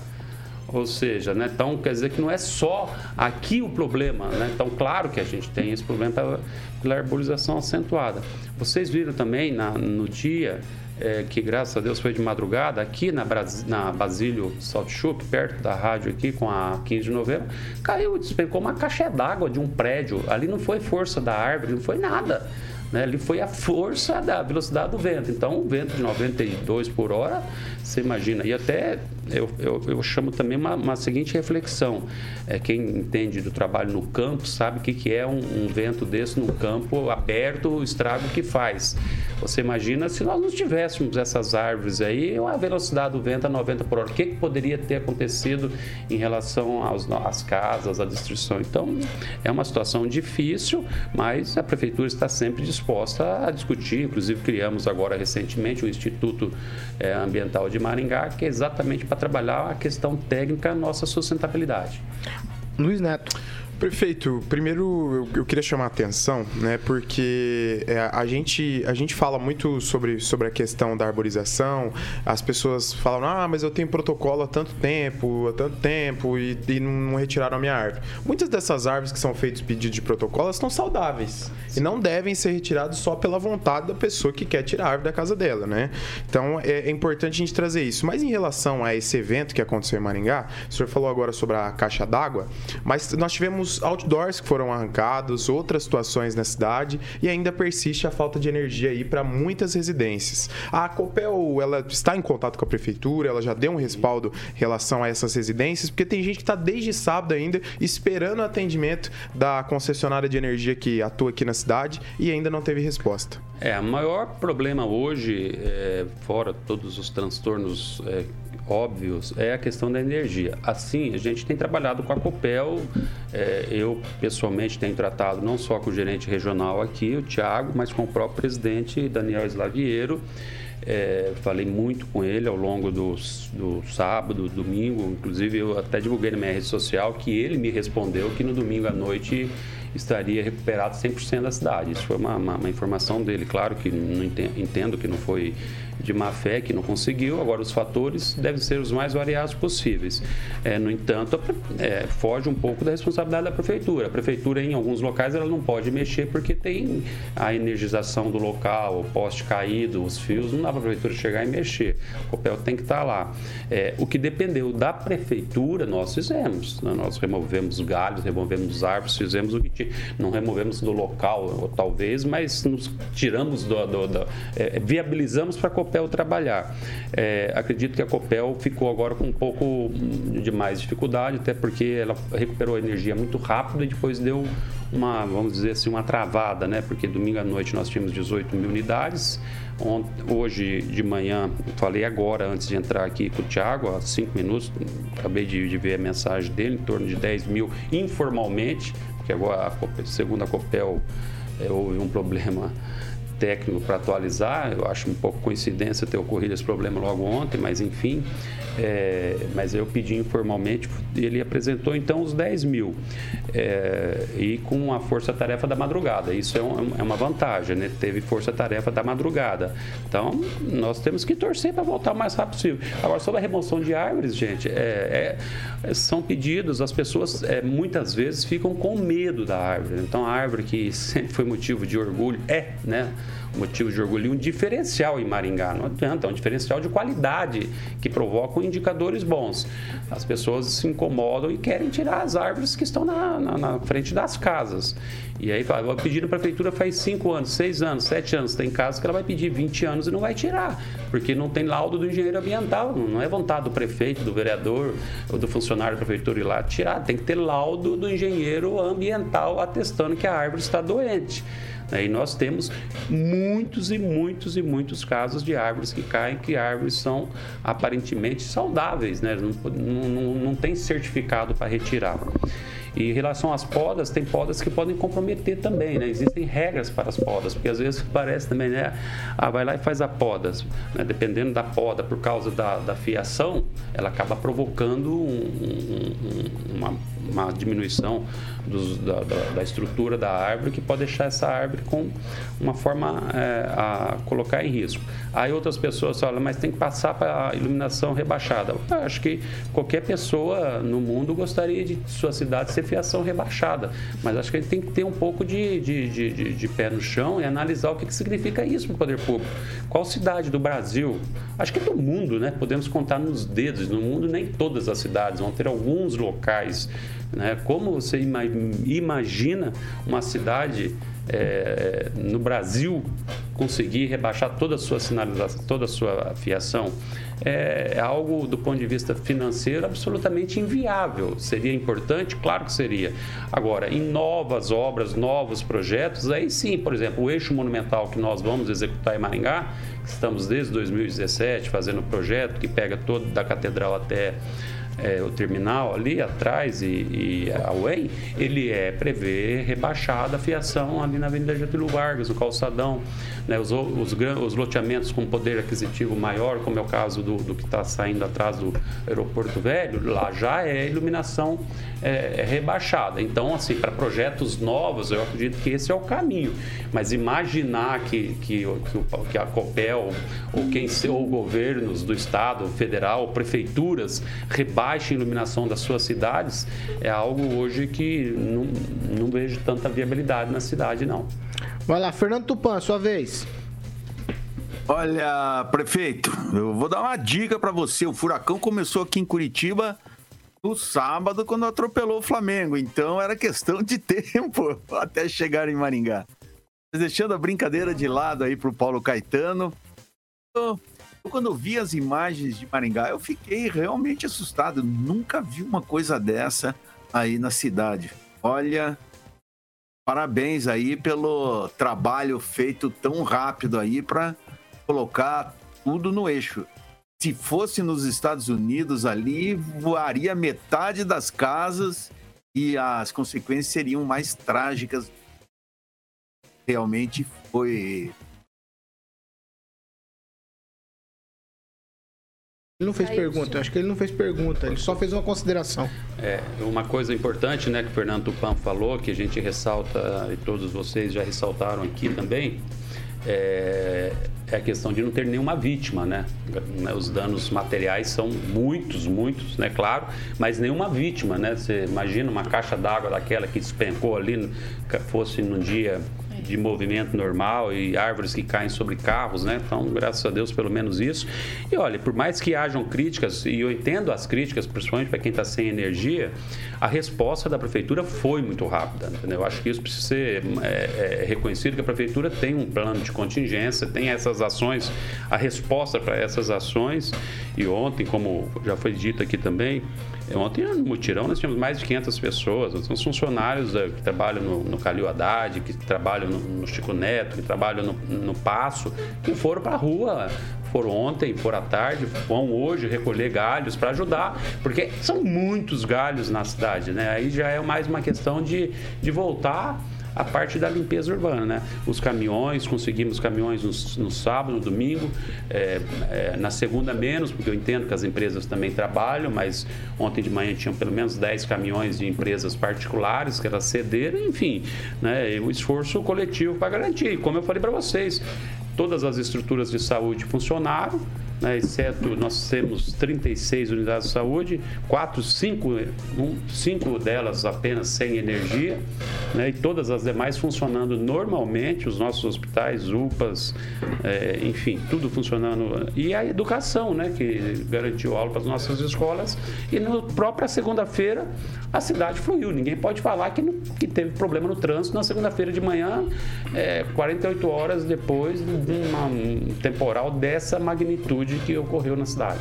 Ou seja, né, então quer dizer que não é só aqui o problema. Né? Então, claro que a gente tem esse problema pela arborização acentuada. Vocês viram também na, no dia é, que graças a Deus foi de madrugada, aqui na, Bras... na Basílio Salt Chup, perto da rádio aqui, com a 15 de novembro, caiu, despencou uma caixa d'água de um prédio. Ali não foi força da árvore, não foi nada. Né? Ali foi a força da velocidade do vento. Então, um vento de 92 por hora, você imagina. E até eu, eu, eu chamo também uma, uma, seguinte reflexão. É, quem entende do trabalho no campo sabe o que, que é um, um vento desse no campo aberto, o estrago que faz. Você imagina se nós não tivéssemos essas árvores aí, a velocidade do vento a 90 por hora, o que, que poderia ter acontecido em relação aos, às casas, à destruição? Então, é uma situação difícil, mas a prefeitura está sempre disposta a discutir. Inclusive, criamos agora recentemente o Instituto é, Ambiental de Maringá, que é exatamente para trabalhar a questão técnica, nossa sustentabilidade. Luiz Neto. Prefeito, primeiro eu, queria chamar a atenção, né, porque é, a, gente, a gente fala muito sobre, sobre a questão da arborização, as pessoas falam, ah, mas eu tenho protocolo há tanto tempo, há tanto tempo, e, e não retiraram a minha árvore. Muitas dessas árvores que são feitas pedido de protocolo, estão saudáveis Sim. e não devem ser retiradas só pela vontade da pessoa que quer tirar a árvore da casa dela, né? Então é, é importante a gente trazer isso. Mas em relação a esse evento que aconteceu em Maringá, o senhor falou agora sobre a caixa d'água, mas nós tivemos os outdoors que foram arrancados, outras situações na cidade e ainda persiste a falta de energia aí para muitas residências. A Copel, ela está em contato com a prefeitura, ela já deu um respaldo em relação a essas residências, porque tem gente que está desde sábado ainda esperando o atendimento da concessionária de energia que atua aqui na cidade e ainda não teve resposta. É, o maior problema hoje, é, fora todos os transtornos é, óbvios é a questão da energia. Assim, a gente tem trabalhado com a Copel, é, eu pessoalmente tenho tratado não só com o gerente regional aqui, o Tiago, mas com o próprio presidente Daniel Slaviero. É, falei muito com ele ao longo do, do sábado, domingo, inclusive eu até divulguei na minha rede social que ele me respondeu que no domingo à noite estaria recuperado 100% da cidade. Isso foi uma, uma, uma, informação dele. Claro que não entendo, que não foi de má fé que não conseguiu. Agora, os fatores devem ser os mais variados possíveis. É, no entanto, é, foge um pouco da responsabilidade da prefeitura. A prefeitura, em alguns locais, ela não pode mexer porque tem a energização do local, o poste caído, os fios. Não dá para a prefeitura chegar e mexer. O Copel tem que estar tá lá. É, o que dependeu da prefeitura, nós fizemos. Né? Nós removemos galhos, removemos árvores, fizemos o que tinha. Não removemos do local, talvez, mas nos tiramos do. do, do é, viabilizamos para a Copel trabalhar. É, acredito que a Copel ficou agora com um pouco de mais dificuldade, até porque ela recuperou a energia muito rápido e depois deu uma, vamos dizer assim, uma travada, né? Porque domingo à noite nós tínhamos 18 mil unidades. Hoje de manhã, falei agora, antes de entrar aqui com o Thiago, há cinco minutos, acabei de, de ver a mensagem dele, em torno de 10 mil informalmente, porque agora, a Copel, é, houve um problema técnico para atualizar. Eu acho um pouco coincidência ter ocorrido esse problema logo ontem, mas enfim. É, mas eu pedi informalmente, ele apresentou então os 10 mil é, e com a força-tarefa da madrugada. Isso é, um, é uma vantagem, né? Teve força-tarefa da madrugada. Então, nós temos que torcer para voltar o mais rápido possível. Agora, sobre a remoção de árvores, gente, é, é são pedidos, as pessoas é, muitas vezes ficam com medo da árvore. Então, a árvore que sempre foi motivo de orgulho, é, né? Motivo de orgulho, um diferencial em Maringá. Não adianta, é um diferencial de qualidade que provocam indicadores bons. As pessoas se incomodam e querem tirar as árvores que estão na, na, na frente das casas. E aí fala, vou pedir na prefeitura faz 5 anos, 6 anos, 7 anos. Tem casos que ela vai pedir 20 anos e não vai tirar, porque não tem laudo do engenheiro ambiental. Não é vontade do prefeito, do vereador ou do funcionário da prefeitura ir lá tirar. Tem que ter laudo do engenheiro ambiental atestando que a árvore está doente. E nós temos muitos e muitos e muitos casos de árvores que caem, que árvores são aparentemente saudáveis, né? não, não, não tem certificado para retirar. E em relação às podas, tem podas que podem comprometer também, né? Existem regras para as podas, porque às vezes parece também, né? Ah, vai lá e faz a poda. Né? Dependendo da poda, por causa da, da fiação, ela acaba provocando um, um, uma, uma, diminuição dos, da, da, da, estrutura da árvore que pode deixar essa árvore com uma forma é, a colocar em risco. Aí outras pessoas falam, mas tem que passar para a iluminação rebaixada. Eu acho que qualquer pessoa no mundo gostaria de sua cidade ser fiação rebaixada, mas acho que a gente tem que ter um pouco de, de, de, de pé no chão e analisar o que, que significa isso para o poder público. Qual cidade do Brasil? Acho que do mundo, né? Podemos contar nos dedos. No mundo, nem todas as cidades vão ter alguns locais. Né? Como você imagina uma cidade é, no Brasil conseguir rebaixar toda a sua sinalização, toda a sua fiação, é, é, algo do ponto de vista financeiro absolutamente inviável. Seria importante? Claro que seria. Agora, em novas obras, novos projetos, aí sim, por exemplo, o eixo monumental que nós vamos executar em Maringá, estamos desde 2017 fazendo o projeto que pega todo da catedral até é, o terminal ali atrás e, e a UEM, ele é prever rebaixada a fiação ali na Avenida Getúlio Vargas, no calçadão. Né, os, os, os, loteamentos com poder aquisitivo maior, como é o caso do, do que está saindo atrás do aeroporto velho, lá já é iluminação é, é rebaixada. Então, assim, para projetos novos, eu acredito que esse é o caminho. Mas imaginar que, que, que, que a COPEL ou quem ou governos do estado, federal, prefeituras rebaixem a iluminação das suas cidades é algo hoje que não, não vejo tanta viabilidade na cidade, não. Vai lá, Fernando Tupan, sua vez. Olha, prefeito, eu vou dar uma dica para você. O furacão começou aqui em Curitiba no sábado, quando atropelou o Flamengo. Então era questão de tempo até chegar em Maringá. Mas deixando a brincadeira de lado aí pro Paulo Caetano. Eu, quando vi as imagens de Maringá, eu fiquei realmente assustado. nunca vi uma coisa dessa aí na cidade. Olha, parabéns aí pelo trabalho feito tão rápido aí para colocar tudo no eixo. Se fosse nos Estados Unidos ali, voaria metade das casas e as consequências seriam mais trágicas. Realmente foi Ele não fez pergunta, eu acho que ele não fez pergunta, ele só fez uma consideração. É, uma coisa importante, né, que o Fernando Tupan falou, que a gente ressalta, e todos vocês já ressaltaram aqui também, é, é a questão de não ter nenhuma vítima, né? Os danos materiais são muitos, muitos, né? Claro, mas nenhuma vítima, né? Você imagina uma caixa d'água daquela que despencou ali, fosse num dia de movimento normal e árvores que caem sobre carros, né? Então, graças a Deus, pelo menos isso. E olha, por mais que hajam críticas, e eu entendo as críticas, principalmente para quem está sem energia, a resposta da prefeitura foi muito rápida. Entendeu? Eu acho que isso precisa ser é, é, reconhecido, que a prefeitura tem um plano de contingência, tem essas ações, a resposta para essas ações. E ontem, como já foi dito aqui também, Ontem no mutirão nós tínhamos mais de 500 pessoas, são funcionários eh, que trabalham no, no Calil Haddad, que trabalham no, no Chico Neto, que trabalham no, no Passo, que foram para a rua, foram ontem, foram à tarde, vão hoje recolher galhos para ajudar, porque são muitos galhos na cidade, né? Aí já é mais uma questão de, de voltar a parte da limpeza urbana, né? Os caminhões, conseguimos caminhões no, no sábado, no domingo, é, é, na segunda menos, porque eu entendo que as empresas também trabalham, mas ontem de manhã tinham pelo menos 10 caminhões de empresas particulares que elas cederam, enfim, né? o esforço coletivo para garantir. Como eu falei para vocês, todas as estruturas de saúde funcionaram, né, exceto nós temos 36 unidades de saúde, quatro, cinco, um, cinco delas apenas sem energia, né, e todas as demais funcionando normalmente, os nossos hospitais, UPAs, é, enfim, tudo funcionando. E a educação, né, que garantiu aula para as nossas escolas, e na própria segunda-feira a cidade fluiu. Ninguém pode falar que, que teve problema no trânsito na segunda-feira de manhã, é, 48 horas depois de um temporal dessa magnitude que ocorreu na cidade.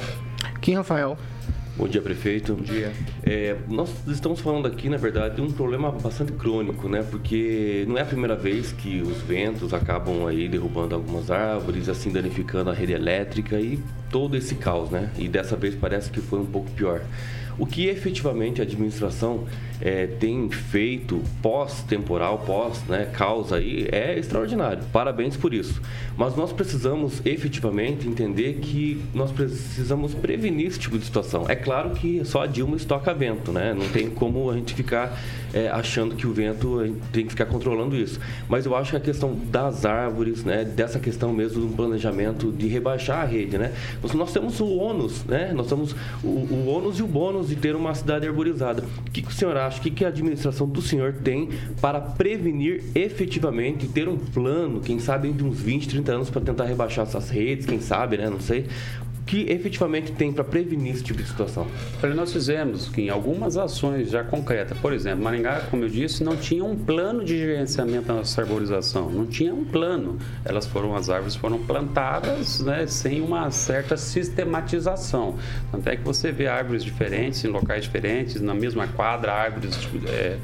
Kim Rafael. Bom dia, prefeito. Bom dia. É, nós estamos falando aqui, na verdade, de um problema bastante crônico, né? Porque não é a primeira vez que os ventos acabam aí derrubando algumas árvores, assim danificando a rede elétrica e todo esse caos, né? E dessa vez parece que foi um pouco pior. O que efetivamente a administração é, tem feito pós-temporal, pós-causa né, aí, é extraordinário. Parabéns por isso. Mas nós precisamos efetivamente entender que nós precisamos prevenir esse tipo de situação. É claro que só a Dilma estoca vento, né? Não tem como a gente ficar é, achando que o vento tem que ficar controlando isso. Mas eu acho que a questão das árvores, né? Dessa questão mesmo do planejamento de rebaixar a rede, né? Nós, nós temos o ônus, né? Nós temos o, o ônus e o bônus de ter uma cidade arborizada. O que, que o senhor acha? O que, que a administração do senhor tem para prevenir efetivamente, ter um plano, quem sabe de uns 20, 30 anos para tentar rebaixar essas redes, quem sabe, né? Não sei que efetivamente tem para prevenir esse tipo de situação? Nós fizemos que em algumas ações já concretas, por exemplo, Maringá, como eu disse, não tinha um plano de gerenciamento da nossa arborização, não tinha um plano. Elas foram, as árvores foram plantadas né, sem uma certa sistematização. Tanto é que você vê árvores diferentes em locais diferentes, na mesma quadra, árvores é,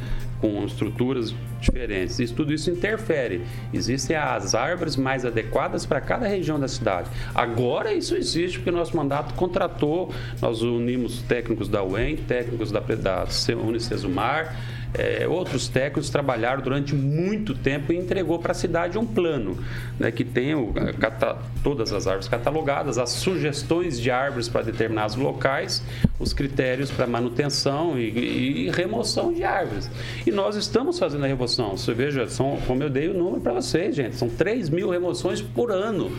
com estruturas diferentes. Isso, tudo isso interfere. Existem as árvores mais adequadas para cada região da cidade. Agora isso existe porque nosso mandato contratou, nós unimos técnicos da UEM, técnicos da, da Unicesumar, é, outros técnicos trabalharam durante muito tempo e entregou para a cidade um plano né, que tem o, cata, todas as árvores catalogadas, as sugestões de árvores para determinados locais, os critérios para manutenção e, e, remoção de árvores. E nós estamos fazendo a remoção. Você veja, são, como eu dei o número para vocês, gente, são 3 mil remoções por ano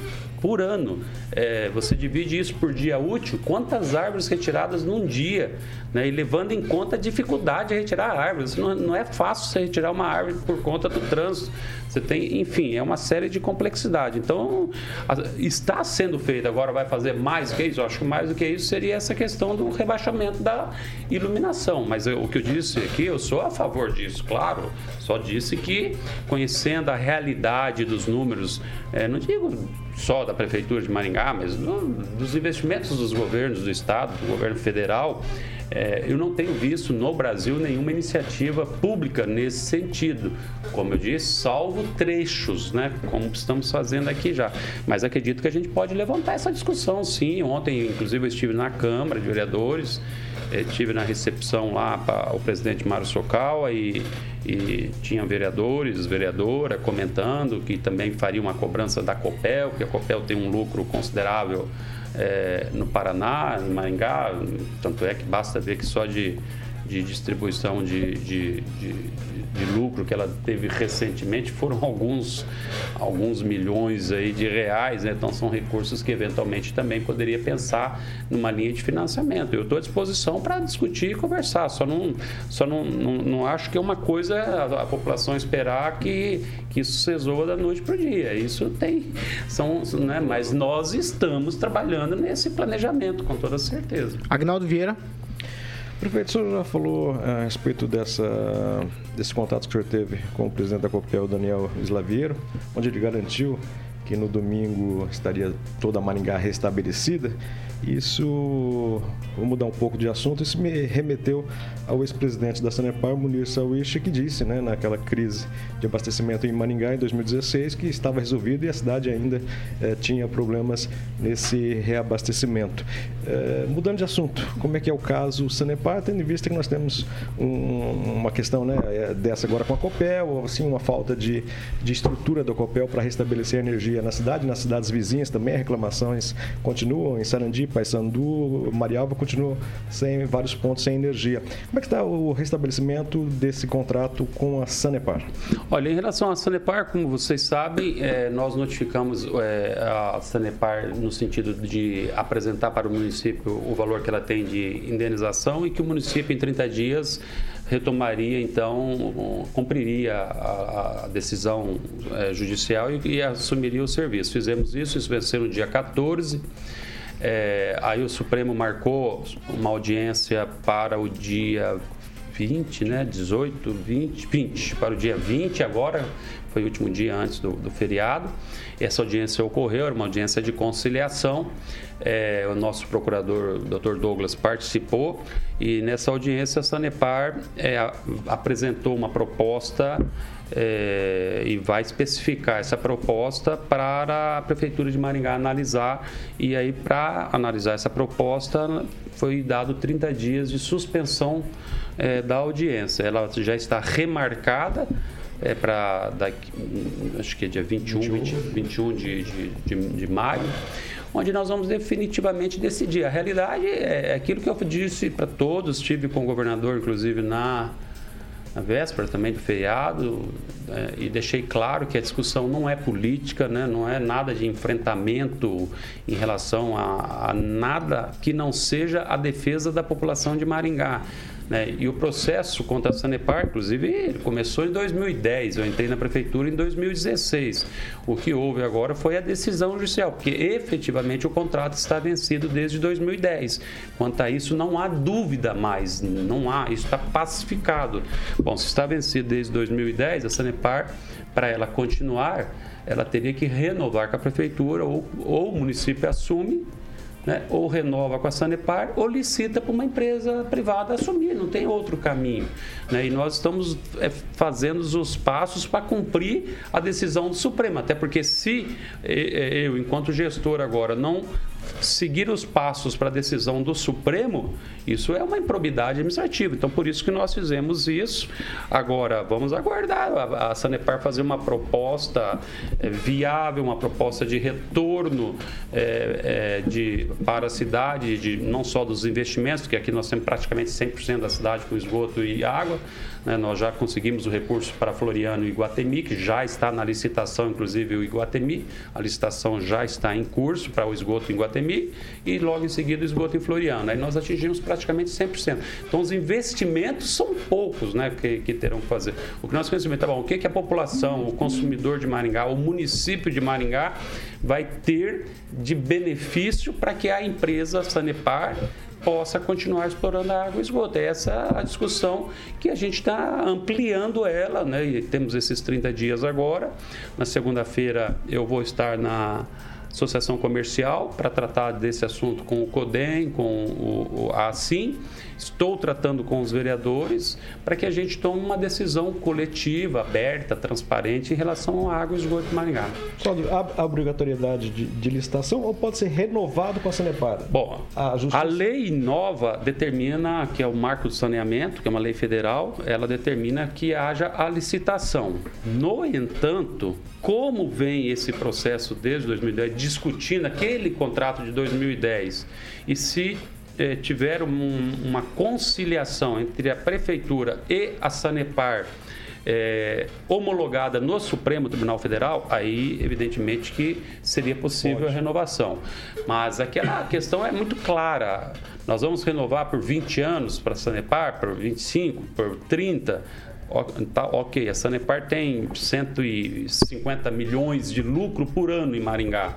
por ano. É, você divide isso por dia útil, quantas árvores retiradas num dia, né? e levando em conta a dificuldade de retirar árvores. Não, não é fácil você retirar uma árvore por conta do trânsito. Você tem, enfim, é uma série de complexidade. Então, está sendo feito, agora vai fazer mais do que isso? Eu acho que mais do que isso seria essa questão do rebaixamento da iluminação. Mas eu, o que eu disse aqui, eu sou a favor disso, claro. Só disse que, conhecendo a realidade dos números, é, não digo só da Prefeitura de Maringá, mas do, dos investimentos dos governos do Estado, do governo federal, é, eu não tenho visto no Brasil nenhuma iniciativa pública nesse sentido. Como eu disse, salvo trechos, né? Como estamos fazendo aqui já. Mas acredito que a gente pode levantar essa discussão, sim. Ontem, inclusive, eu estive na Câmara de Vereadores, estive na recepção lá para o presidente Mário Socal e e tinha vereadores, vereadora comentando que também faria uma cobrança da Copel, que a Copel tem um lucro considerável é, no Paraná, em Maringá, tanto é que basta ver que só de, de distribuição de, de, de de lucro que ela teve recentemente foram alguns, alguns milhões aí de reais, né? Então são recursos que eventualmente também poderia pensar numa linha de financiamento. Eu estou à disposição para discutir e conversar. Só não, só não, não, não acho que é uma coisa a, a, população esperar que, que isso se resolva da noite para o dia. Isso tem, são, né? Mas nós estamos trabalhando nesse planejamento com toda certeza. Agnaldo Vieira. Prefeito, o senhor já falou eh, a respeito dessa, desse contato que o senhor teve com o presidente da Copel, Daniel Slaviero, onde ele garantiu que no domingo estaria toda a Maringá restabelecida. Isso, vou mudar um pouco de assunto, isso me remeteu ao ex-presidente da Sanepar, Munir Sawishi, que disse, né, naquela crise de abastecimento em Maringá em 2016, que estava resolvido e a cidade ainda eh, tinha problemas nesse reabastecimento. Eh, mudando de assunto, como é que é o caso Sanepar, tendo em vista que nós temos um, uma questão né, eh, dessa agora com a Copel, assim, uma falta de, de estrutura da Copel para restabelecer a energia energia na cidade, nas cidades vizinhas também, reclamações continuam em Sarandi, Paysandu, Marialva continuam sem vários pontos sem energia. Como é que está o restabelecimento desse contrato com a Sanepar? Olha, em relação à Sanepar, como vocês sabem, é, nós notificamos é, a Sanepar no sentido de apresentar para o município o valor que ela tem de indenização e que o município em 30 dias retomaria, então, cumpriria a, a decisão é, judicial e, e, assumiria o serviço. Fizemos isso, isso venceu no dia 14. É, aí o Supremo marcou uma audiência para o dia 20, né? 18, 20, 20, para o dia 20 agora, foi o último dia antes do, do feriado. Essa audiência ocorreu, era uma audiência de conciliação. É, o nosso procurador, Dr. Douglas, participou e nessa audiência a Sanepar é, apresentou uma proposta é, e vai especificar essa proposta para a Prefeitura de Maringá analisar. E aí, para analisar essa proposta, foi dado 30 dias de suspensão é, da audiência. Ela já está remarcada é, para acho que é dia 21, 21, 21 de, de, de, de maio onde nós vamos definitivamente decidir. A realidade é aquilo que eu disse para todos, estive com o governador, inclusive, na, na véspera também do feriado, é, e deixei claro que a discussão não é política, né? não é nada de enfrentamento em relação a, a nada que não seja a defesa da população de Maringá. Né? E o processo contra a Sanepar, inclusive, começou em 2010. Eu entrei na prefeitura em 2016. O que houve agora foi a decisão judicial, porque efetivamente o contrato está vencido desde 2010. Quanto a isso, não há dúvida mais, não há, isso está pacificado. Bom, se está vencido desde 2010, a Sanepar, para ela continuar, ela teria que renovar com a prefeitura ou, ou o município assume né? ou renova com a Sanepar ou licita para uma empresa privada assumir, não tem outro caminho. Né? E nós estamos é, fazendo os passos para cumprir a decisão do Supremo, até porque se eu, enquanto gestor agora, não seguir os passos para a decisão do Supremo, isso é uma improbidade administrativa. Então, por isso que nós fizemos isso. Agora, vamos aguardar a, Sanepar fazer uma proposta é, viável, uma proposta de retorno é, é, de, para a cidade, de, não só dos investimentos, que aqui nós temos praticamente 100% da cidade com esgoto e água, né? Nós já conseguimos o recurso para Floriano e Iguatemi, que já está na licitação, inclusive o Iguatemi. A licitação já está em curso para o esgoto em Iguatemi e logo em seguida o esgoto em Floriano. Aí nós atingimos praticamente 100%. Então os investimentos são poucos né, que, que terão que fazer. O que nós queremos tá bom, o que, que a população, o consumidor de Maringá, o município de Maringá vai ter de benefício para que a empresa Sanepar possa continuar explorando a água e esgoto. É essa a discussão que a gente está ampliando ela, né? E temos esses 30 dias agora. Na segunda-feira eu vou estar na associação comercial para tratar desse assunto com o CODEM, com o, a ASIM. Estou tratando com os vereadores para que a gente tome uma decisão coletiva, aberta, transparente em relação à água e esgoto de Maringá. Só a, obrigatoriedade de, de, licitação ou pode ser renovado com a Sanepar? Bom, a, a lei nova determina que é o marco do saneamento, que é uma lei federal, ela determina que haja a licitação. No entanto, como vem esse processo desde 2010 discutindo aquele contrato de 2010 e se eh, tiver um, uma conciliação entre a prefeitura e a Sanepar eh, homologada no Supremo Tribunal Federal, aí evidentemente que seria possível Pode. a renovação. Mas aquela questão é muito clara. Nós vamos renovar por 20 anos para a Sanepar, por 25, por 30. Tá, ok, a Sanepar tem 150 milhões de lucro por ano em Maringá.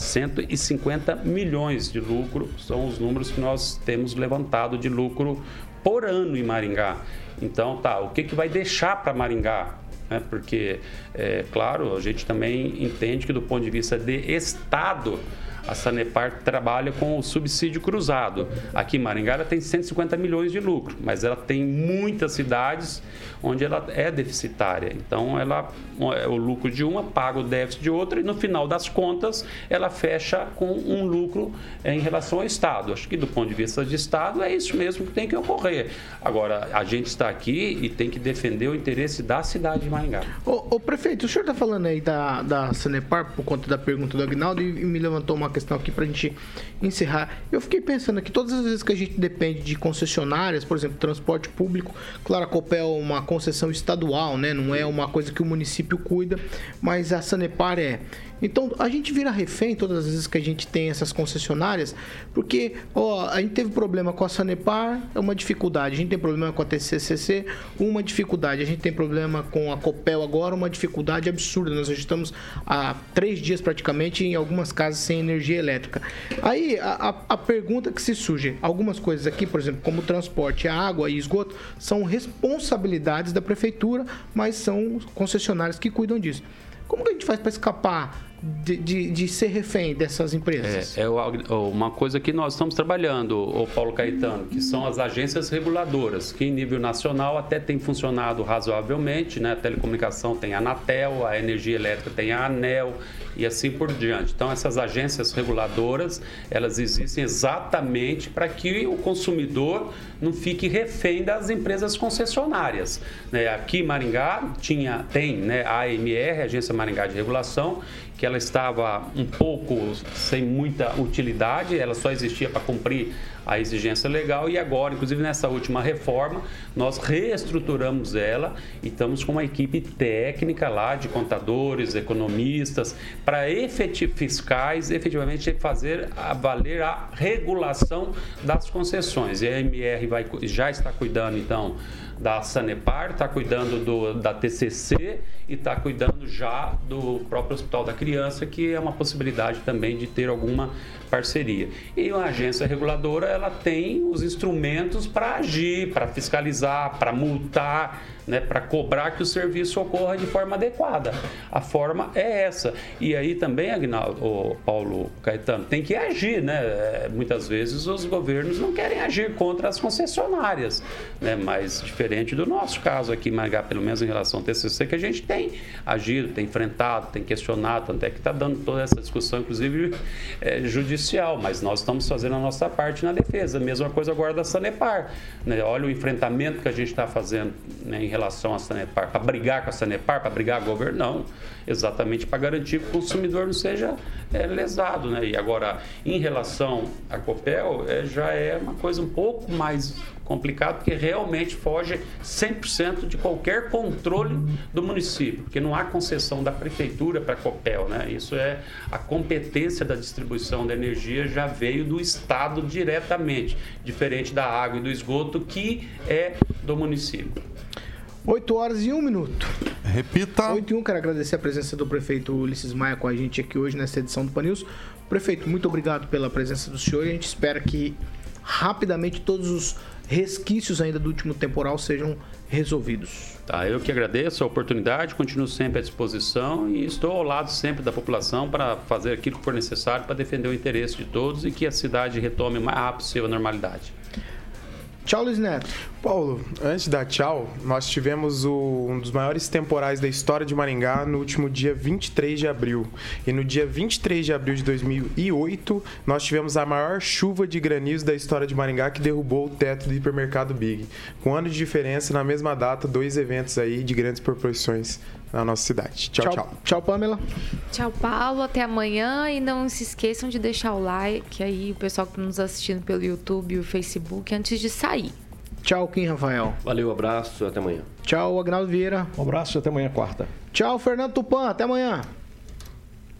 150 milhões de lucro são os números que nós temos levantado de lucro por ano em Maringá. Então, tá, o que, que vai deixar para Maringá? É, porque, é, claro, a gente também entende que do ponto de vista de Estado, a Sanepar trabalha com o subsídio cruzado. Aqui em Maringá ela tem 150 milhões de lucro, mas ela tem muitas cidades onde ela é deficitária. Então, ela, o lucro de uma paga o déficit de outra e no final das contas ela fecha com um lucro em relação ao Estado. Acho que do ponto de vista de Estado é isso mesmo que tem que ocorrer. Agora, a gente está aqui e tem que defender o interesse da cidade de Maringá. Ô prefeito, o senhor está falando aí da, da Sanepar por conta da pergunta do Agnaldo e, e me levantou uma questão aqui para a gente encerrar. Eu fiquei pensando aqui, todas as vezes que a gente depende de concessionárias, por exemplo, transporte público, claro, a Copel é uma concessão estadual, né? Não é uma coisa que o município cuida, mas a Sanepar é. Então a gente vira refém todas as vezes que a gente tem essas concessionárias, porque ó, a gente teve problema com a Sanepar, é uma dificuldade. A gente tem problema com a TCCC, uma dificuldade. A gente tem problema com a Copel agora, uma dificuldade absurda. Nós estamos há três dias praticamente em algumas casas sem energia elétrica. Aí a, a, a pergunta que se surge, algumas coisas aqui, por exemplo, como transporte, água e esgoto, são responsabilidades da prefeitura, mas são concessionários que cuidam disso. Como que a gente faz para escapar de, de, de, ser refém dessas empresas? É, é uma coisa que nós estamos trabalhando, o Paulo Caetano, que são as agências reguladoras, que em nível nacional até tem funcionado razoavelmente, né? A telecomunicação tem a Anatel, a energia elétrica tem a ANEL e assim por diante. Então essas agências reguladoras, elas existem exatamente para que o consumidor não fique refém das empresas concessionárias. Né? Aqui em Maringá tinha, tem né, a AMR, Agência Maringá de Regulação, que ela estava um pouco sem muita utilidade, ela só existia para cumprir a exigência legal e agora, inclusive nessa última reforma, nós reestruturamos ela e estamos com uma equipe técnica lá de contadores, economistas, para efetiv fiscais efetivamente fazer valer a regulação das concessões. E a MR vai, já está cuidando então da Sanepar, está cuidando do, da TCC e está cuidando já do próprio Hospital da Criança, que é uma possibilidade também de ter alguma parceria. E a agência reguladora ela tem os instrumentos para agir, para fiscalizar, para multar, né, para cobrar que o serviço ocorra de forma adequada. A forma é essa. E aí também, Agnaldo, Paulo Caetano, tem que agir, né? É, muitas vezes os governos não querem agir contra as concessionárias, né? Mas diferente do nosso caso aqui em pelo menos em relação ao TCC, que a gente tem agido, tem enfrentado, tem questionado, tanto é que está dando toda essa discussão, inclusive é, judicial, mas nós estamos fazendo a nossa parte na defesa. Mesma coisa agora da Sanepar. Né? Olha o enfrentamento que a gente está fazendo né, em relação à Sanepar, para brigar com a Sanepar, para brigar com o governo, não. Exatamente para garantir que o consumidor não seja é, lesado. Né? E agora, em relação à Copel, é, já é uma coisa um pouco mais complicado, porque realmente foge 100% de qualquer controle do município, porque não há concessão da prefeitura para a Copel. Né? Isso é a competência da distribuição da energia já veio do Estado diretamente, diferente da água e do esgoto, que é do município. 8 horas e 1 minuto. Repita. 8 e 1, quero agradecer a presença do prefeito Ulisses Maia com a gente aqui hoje nessa edição do Panils. Prefeito, muito obrigado pela presença do senhor e a gente espera que rapidamente todos os resquícios ainda do último temporal sejam resolvidos. Tá, eu que agradeço a oportunidade, continuo sempre à disposição e estou ao lado sempre da população para fazer aquilo que for necessário para defender o interesse de todos e que a cidade retome o mais rápido possível a normalidade. Tchau, Luiz Neto. Paulo, antes da tchau, nós tivemos o, um dos maiores temporais da história de Maringá no último dia 23 de abril. E no dia 23 de abril de 2008, nós tivemos a maior chuva de granizo da história de Maringá que derrubou o teto do hipermercado Big. Com um ano de diferença, na mesma data, dois eventos aí de grandes proporções na nossa cidade. Tchau, tchau. Tchau, tchau Pamela. Tchau, Paulo. Até amanhã. E não se esqueçam de deixar o like aí, o pessoal que está nos assistindo pelo YouTube e o Facebook, antes de sair. Tchau, Kim Rafael. Valeu, abraço, até amanhã. Tchau, Agnaldo Vieira. Um abraço até amanhã, quarta. Tchau, Fernando Tupan. Até amanhã.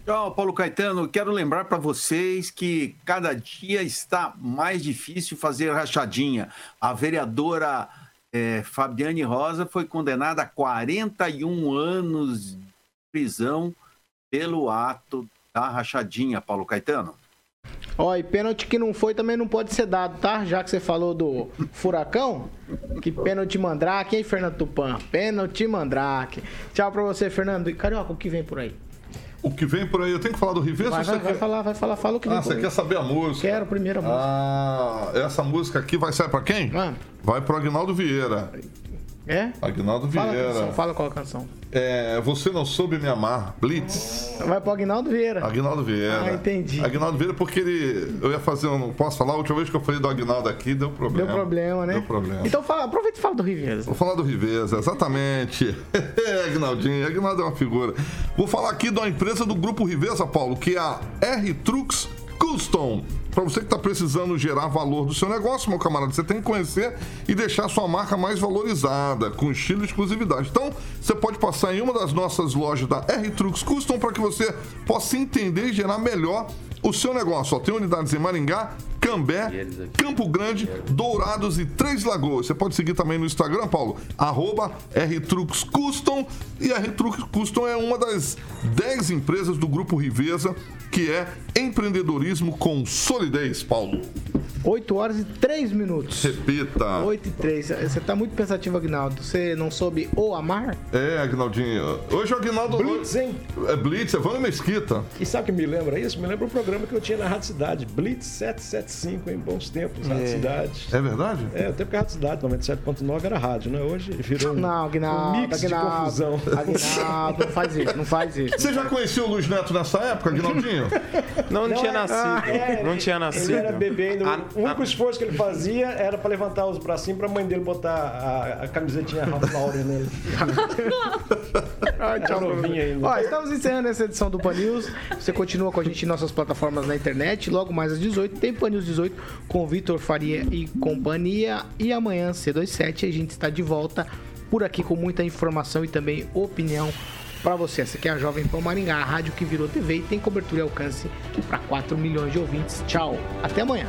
Tchau, Paulo Caetano. Quero lembrar para vocês que cada dia está mais difícil fazer rachadinha. A vereadora é, Fabiane Rosa foi condenada a 41 anos de prisão pelo ato da rachadinha, Paulo Caetano. Ó, e pênalti que não foi também não pode ser dado, tá? Já que você falou do furacão, que pênalti mandrake, hein, Fernando Tupan? Pênalti mandrake. Tchau pra você, Fernando. E Carioca, o que vem por aí? O que vem por aí. Eu tenho que falar do Riveza? Vai, vai, vai quer- falar, vai falar, fala o que vem Ah, você aí. quer saber a música? Quero a primeira música. Ah, essa música aqui vai sair pra quem? Vai pro Agnaldo Vieira. É? Agnaldo Vieira. fala qual a canção. É, você não soube me amar, Blitz. Vai pro Agnaldo Vieira. Agnaldo Vieira. Ah, entendi. Agnaldo Vieira, porque ele. Eu ia fazer. Não posso falar? A última vez que eu falei do Agnaldo aqui, deu problema. Deu problema, né? Deu problema. Então fala, aproveita e fala do Riveza. Vou falar do Riveza, exatamente. Agnaldinho, Agnaldo é uma figura. Vou falar aqui da empresa do Grupo Riveza, Paulo, que é a R-Trux Custom. Para você que está precisando gerar valor do seu negócio, meu camarada, você tem que conhecer e deixar sua marca mais valorizada, com estilo e exclusividade. Então, você pode passar em uma das nossas lojas da R-Trux Custom para que você possa entender e gerar melhor o seu negócio. Ó, tem unidades em Maringá, Cambé, Campo Grande, Dourados e Três Lagoas. Você pode seguir também no Instagram, Paulo, arroba RTrux Custom. E a RTrux Custom é uma das 10 empresas do Grupo Riveza que é empreendedorismo com solidez, Paulo. 8 horas e 3 minutos. Repita. 8 e 3. Você tá muito pensativo, Agnaldo. Você não soube o amar? É, Agnaldinho. Hoje o Agnaldo... Blitz, hein? É Blitz, é Vânia Mesquita. E sabe o que me lembra isso? Me lembra o programa que eu tinha na Rádio Cidade, Blitz 775, em bons tempos, Rádio É. Cidade. É verdade? É, o tempo que a Rádio Cidade, 97.9 era rádio, né? Hoje virou um, Não, Agnaldo, um mix de Agnaldo, confusão. Agnaldo, não faz isso, não faz isso. Você já conheceu o Luiz Neto nessa época, Agnaldinho? Não, não, tinha é- nascido. ah, é, não tinha nascido. Ele era bebê ainda. O único esforço que ele fazia era pra levantar os bracinhos pra mãe dele botar a, a camisetinha Ralph Lauren nele. Ai, tchau, ainda. Ó, estamos encerrando essa edição do Pan News. Você continua com a gente em nossas plataformas na internet. Logo mais às 18 tem Pan News 18 com Vitor Faria e companhia. E amanhã, cedo às 7, a gente está de volta por aqui com muita informação e também opinião para você. Essa aqui é a Jovem Pan Maringá, a rádio que virou TV e tem cobertura e alcance para 4 milhões de ouvintes. Tchau, até amanhã.